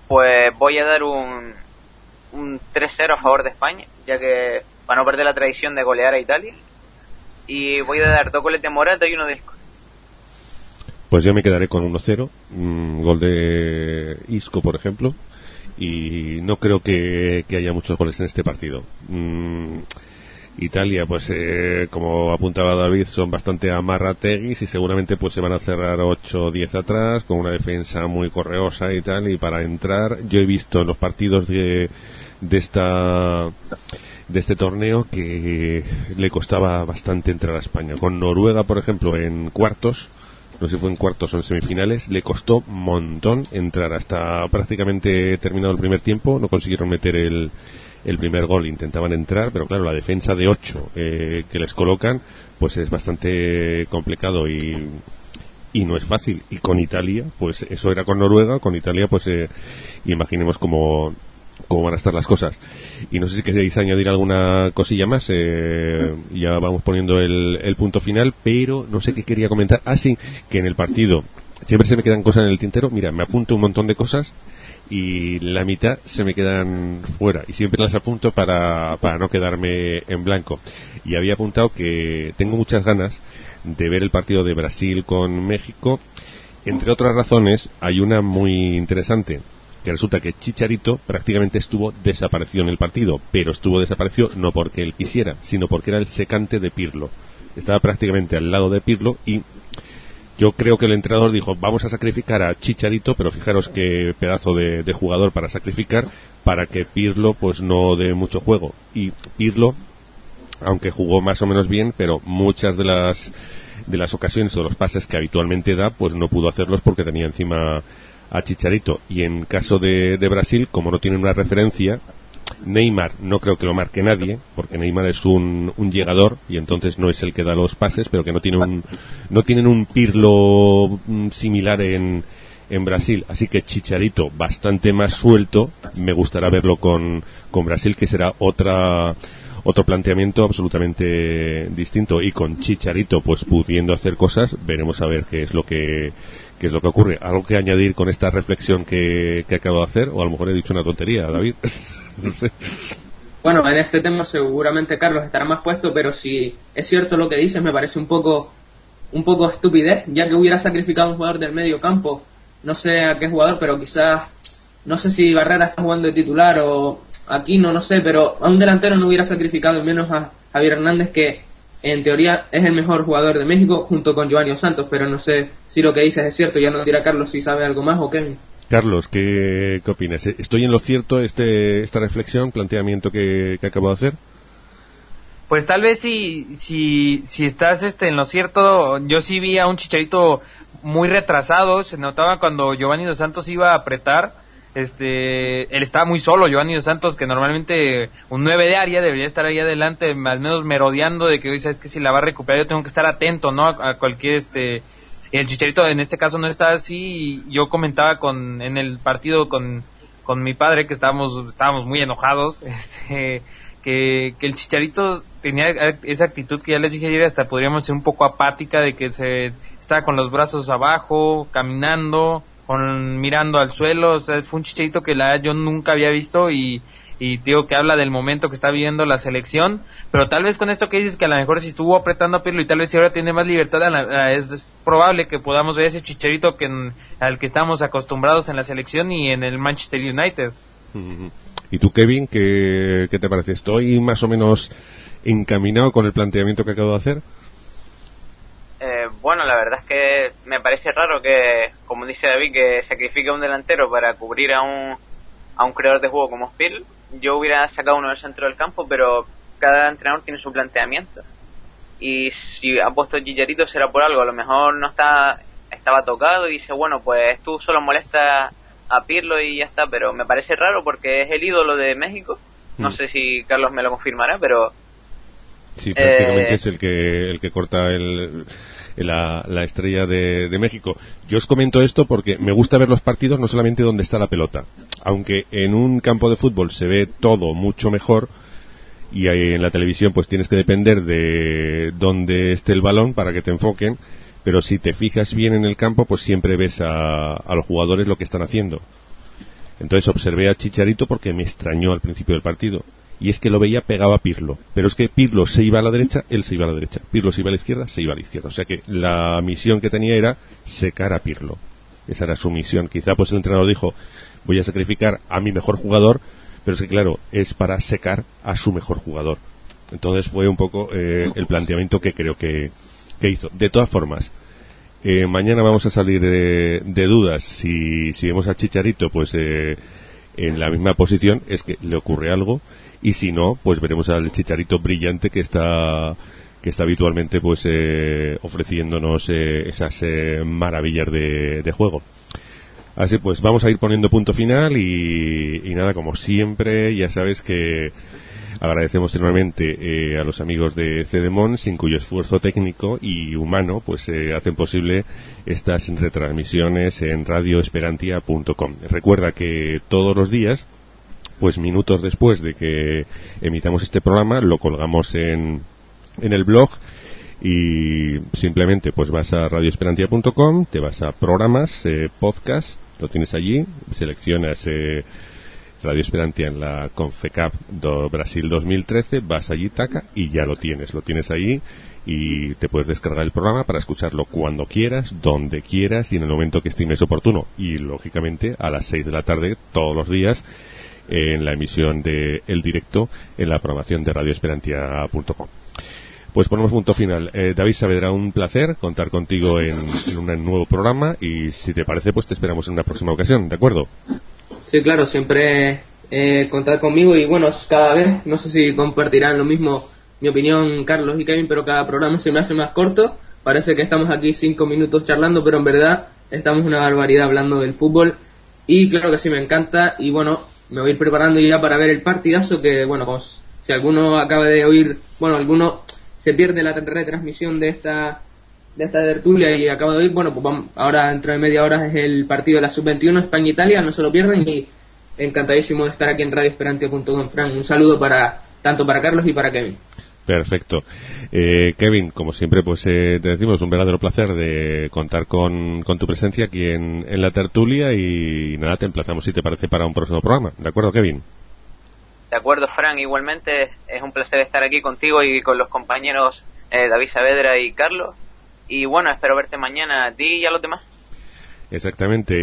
[SPEAKER 8] Pues voy a dar un, un 3-0 a favor de España, ya que para no perder la tradición de golear a Italia. Y voy a dar dos goles de Morata y uno de Isco.
[SPEAKER 2] Pues yo me quedaré con 1-0, mm, gol de Isco, por ejemplo, y no creo que, que haya muchos goles en este partido. Mm, Italia, pues eh, como apuntaba David, son bastante amarrateguis y seguramente pues se van a cerrar 8 o 10 atrás con una defensa muy correosa y tal. Y para entrar, yo he visto en los partidos de, de esta de este torneo que le costaba bastante entrar a España. Con Noruega, por ejemplo, en cuartos, no sé si fue en cuartos o en semifinales, le costó un montón entrar. Hasta prácticamente terminado el primer tiempo, no consiguieron meter el, el primer gol. Intentaban entrar, pero claro, la defensa de 8 eh, que les colocan, pues es bastante complicado y, y no es fácil. Y con Italia, pues eso era con Noruega, con Italia, pues eh, imaginemos cómo, cómo van a estar las cosas. Y no sé si queréis añadir alguna cosilla más. Eh, ya vamos poniendo el, el punto final, pero no sé qué quería comentar. Ah, sí, que en el partido siempre se me quedan cosas en el tintero. Mira, me apunto un montón de cosas y la mitad se me quedan fuera y siempre las apunto para, para no quedarme en blanco. Y había apuntado que tengo muchas ganas de ver el partido de Brasil con México. Entre otras razones, hay una muy interesante resulta que Chicharito prácticamente estuvo desaparecido en el partido, pero estuvo desaparecido no porque él quisiera, sino porque era el secante de Pirlo. Estaba prácticamente al lado de Pirlo y yo creo que el entrenador dijo, vamos a sacrificar a Chicharito, pero fijaros qué pedazo de, de jugador para sacrificar para que Pirlo pues no dé mucho juego. Y Pirlo, aunque jugó más o menos bien, pero muchas de las de las ocasiones o los pases que habitualmente da, pues no pudo hacerlos porque tenía encima a Chicharito. Y en caso de, de Brasil, como no tienen una referencia, Neymar no creo que lo marque nadie, porque Neymar es un, un, llegador y entonces no es el que da los pases, pero que no tiene un no tienen un Pirlo mm, similar en, en Brasil. Así que Chicharito bastante más suelto, me gustará verlo con, con Brasil, que será otra otro planteamiento absolutamente distinto y con Chicharito pues pudiendo hacer cosas veremos a ver qué es lo que qué es lo que ocurre. Algo que añadir con esta reflexión que, que acabo de hacer o a lo mejor he dicho una tontería David.
[SPEAKER 6] Bueno, en este tema seguramente Carlos estará más puesto, pero si es cierto lo que dices, me parece un poco un poco estupidez, ya que hubiera sacrificado un jugador del medio campo, no sé a qué jugador, pero quizás no sé si Barrera está jugando de titular o Aquino, no sé, pero a un delantero no hubiera sacrificado menos a Javier Hernández que en teoría es el mejor jugador de México junto con Giovanni Santos, pero no sé si lo que dices es cierto, ya no dirá Carlos si sabe algo más o qué.
[SPEAKER 2] Carlos, ¿qué, qué opinas? ¿Estoy en lo cierto este, esta reflexión, planteamiento que, que acabo de hacer?
[SPEAKER 7] Pues tal vez si, si, si estás este, en lo cierto, yo sí vi a un chicharito muy retrasado, se notaba cuando Giovanni Dos Santos iba a apretar, este, él estaba muy solo, Giovanni Dos Santos, que normalmente un 9 de área debería estar ahí adelante, al menos merodeando de que hoy sabes que si la va a recuperar yo tengo que estar atento, ¿no? A, cualquier este el Chicharito en este caso no está así y yo comentaba con en el partido con, con mi padre que estábamos estábamos muy enojados este, que, que el Chicharito tenía esa actitud que ya les dije ayer hasta podríamos ser un poco apática de que se estaba con los brazos abajo caminando con mirando al suelo o sea fue un Chicharito que la yo nunca había visto y y digo que habla del momento que está viviendo la selección, pero tal vez con esto que dices que a lo mejor si estuvo apretando a Pirlo y tal vez si ahora tiene más libertad, es, probable que podamos ver ese chicharito que al que estamos acostumbrados en la selección y en el Manchester United.
[SPEAKER 2] ¿Y tú, Kevin, qué, qué te parece? ¿Estoy más o menos encaminado con el planteamiento que acabo de hacer?
[SPEAKER 8] Bueno, la verdad es que me parece raro que, como dice David, que sacrifique a un delantero para cubrir a un, a un creador de juego como Spiel yo hubiera sacado uno del centro del campo, pero cada entrenador tiene su planteamiento. Y si ha puesto Chicharito será por algo, a lo mejor no está estaba tocado y dice, bueno, pues tú solo molesta a Pirlo y ya está, pero me parece raro porque es el ídolo de México. No
[SPEAKER 2] Mm.
[SPEAKER 8] sé si Carlos me lo confirmará, pero
[SPEAKER 2] Sí, prácticamente
[SPEAKER 8] Eh,
[SPEAKER 2] es el que, el que corta el, la, la estrella de, México. Yo os comento esto porque me gusta ver los partidos no solamente donde está la pelota, aunque en un campo de fútbol se ve todo mucho mejor y ahí en la televisión pues tienes que depender de dónde esté el balón para que te enfoquen, pero si te fijas bien en el campo pues siempre ves a, a los jugadores lo que están haciendo. Entonces observé a Chicharito porque me extrañó al principio del partido. Y es que lo veía pegado a Pirlo. Pero es que Pirlo se iba a la derecha, él se iba a la derecha. Pirlo se iba a la izquierda, se iba a la izquierda. O sea que la misión que tenía era secar a Pirlo. Esa era su misión. Quizá pues el entrenador dijo, voy a sacrificar a mi mejor jugador, pero es que claro, es para secar a su mejor jugador. Entonces fue un poco eh, el planteamiento que creo que, que hizo. De todas formas, eh, mañana vamos a salir de, de dudas. Si, si vemos a Chicharito, pues eh, en la misma posición es que le ocurre algo y si no, pues veremos al chicharito brillante que está que está habitualmente pues eh, ofreciéndonos eh, esas eh, maravillas de, juego. Así pues, vamos a ir poniendo punto final y, y nada, como siempre, ya sabes que agradecemos enormemente a los amigos de Cedemon, sin cuyo esfuerzo técnico y humano pues hacen posible estas retransmisiones en radioesperantia.com. Recuerda que todos los días pues minutos después de que emitamos este programa lo colgamos en, en el blog y simplemente pues vas a radioesperantia.com, te vas a programas, eh, podcast, lo tienes allí, seleccionas eh, Radio Esperantia en la Confecap do Brasil 2013, vas allí, taca, y ya lo tienes, lo tienes ahí y te puedes descargar el programa para escucharlo cuando quieras, donde quieras y en el momento que estimes oportuno. Y lógicamente a las 6 de la tarde todos los días en la emisión de El Directo en la programación de radioesperantia.com. Pues ponemos punto final. Eh, David Saavedra, un placer contar contigo en, un nuevo programa y si te parece, pues te esperamos en una próxima ocasión, ¿de acuerdo?
[SPEAKER 6] Sí, claro, siempre eh, contar conmigo y bueno, cada vez, no sé si compartirán lo mismo mi opinión Carlos y Kevin, pero cada programa se me hace más corto. Parece que estamos aquí cinco minutos charlando, pero en verdad estamos una barbaridad hablando del fútbol y claro que sí me encanta y bueno, me voy a ir preparando ya para ver el partidazo que, bueno, pues, si alguno acaba de oír, bueno, alguno se pierde la retransmisión de esta de esta tertulia y acaba de oír, bueno, pues vamos, ahora dentro de media hora es el partido de la Sub-21 España-Italia, no se lo pierdan y encantadísimo de estar aquí en radioesperantio.com, Fran. Un saludo para tanto para Carlos y para Kevin.
[SPEAKER 2] Perfecto. Eh, Kevin, como siempre, pues eh, te decimos un verdadero placer de contar con, con tu presencia aquí en, en, la tertulia y nada, te emplazamos si te parece para un próximo programa. ¿De acuerdo, Kevin?
[SPEAKER 8] De acuerdo, Fran. Igualmente es un placer estar aquí contigo y con los compañeros eh, David Saavedra y Carlos. Y bueno, espero verte mañana a ti y a los demás.
[SPEAKER 2] Exactamente.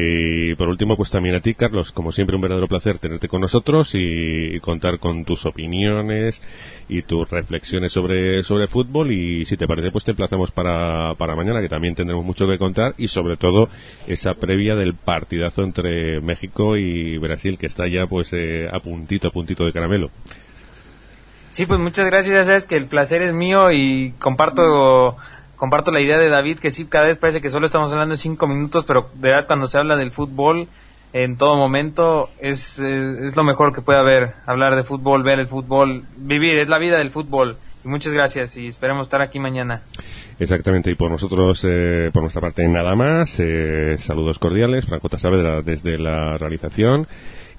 [SPEAKER 2] Y por último, pues también a ti, Carlos, como siempre, un verdadero placer tenerte con nosotros y, contar con tus opiniones y tus reflexiones sobre, sobre fútbol. Y si te parece, pues te emplazamos para, para mañana, que también tendremos mucho que contar y sobre todo esa previa del partidazo entre México y Brasil, que está ya pues eh, a puntito, a puntito de caramelo.
[SPEAKER 7] Sí, pues muchas gracias. Ya sabes que el placer es mío y comparto comparto la idea de David que sí, cada vez parece que solo estamos hablando de cinco minutos, pero de verdad cuando se habla del fútbol en todo momento es, es, lo mejor que puede haber, hablar de fútbol, ver el fútbol, vivir, es la vida del fútbol. Y muchas gracias y esperemos estar aquí mañana.
[SPEAKER 2] Exactamente, y por nosotros, eh, por nuestra parte, nada más. Eh, saludos cordiales, Franco Saavedra desde la realización.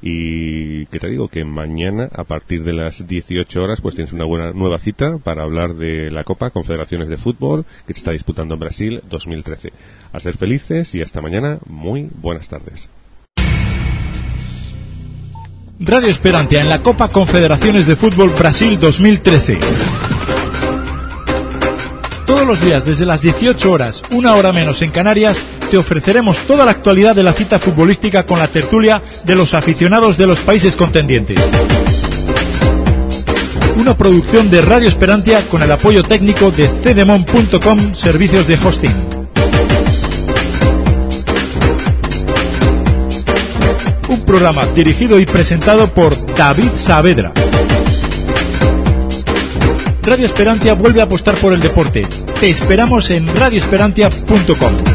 [SPEAKER 2] Y que te digo que mañana, a partir de las 18 horas, pues tienes una buena nueva cita para hablar de la Copa Confederaciones de Fútbol que se está disputando en Brasil 2013. A ser felices y hasta mañana. Muy buenas tardes.
[SPEAKER 1] Radio Esperantia en la Copa Confederaciones de Fútbol Brasil 2013. Todos los días desde las 18 horas, una hora menos en Canarias, te ofreceremos toda la actualidad de la cita futbolística con la tertulia de los aficionados de los países contendientes. Una producción de Radio Esperantia con el apoyo técnico de cdemon.com Servicios de Hosting. Un programa dirigido y presentado por David Saavedra. Radio Esperantia vuelve a apostar por el deporte. Te esperamos en radioesperantia.com.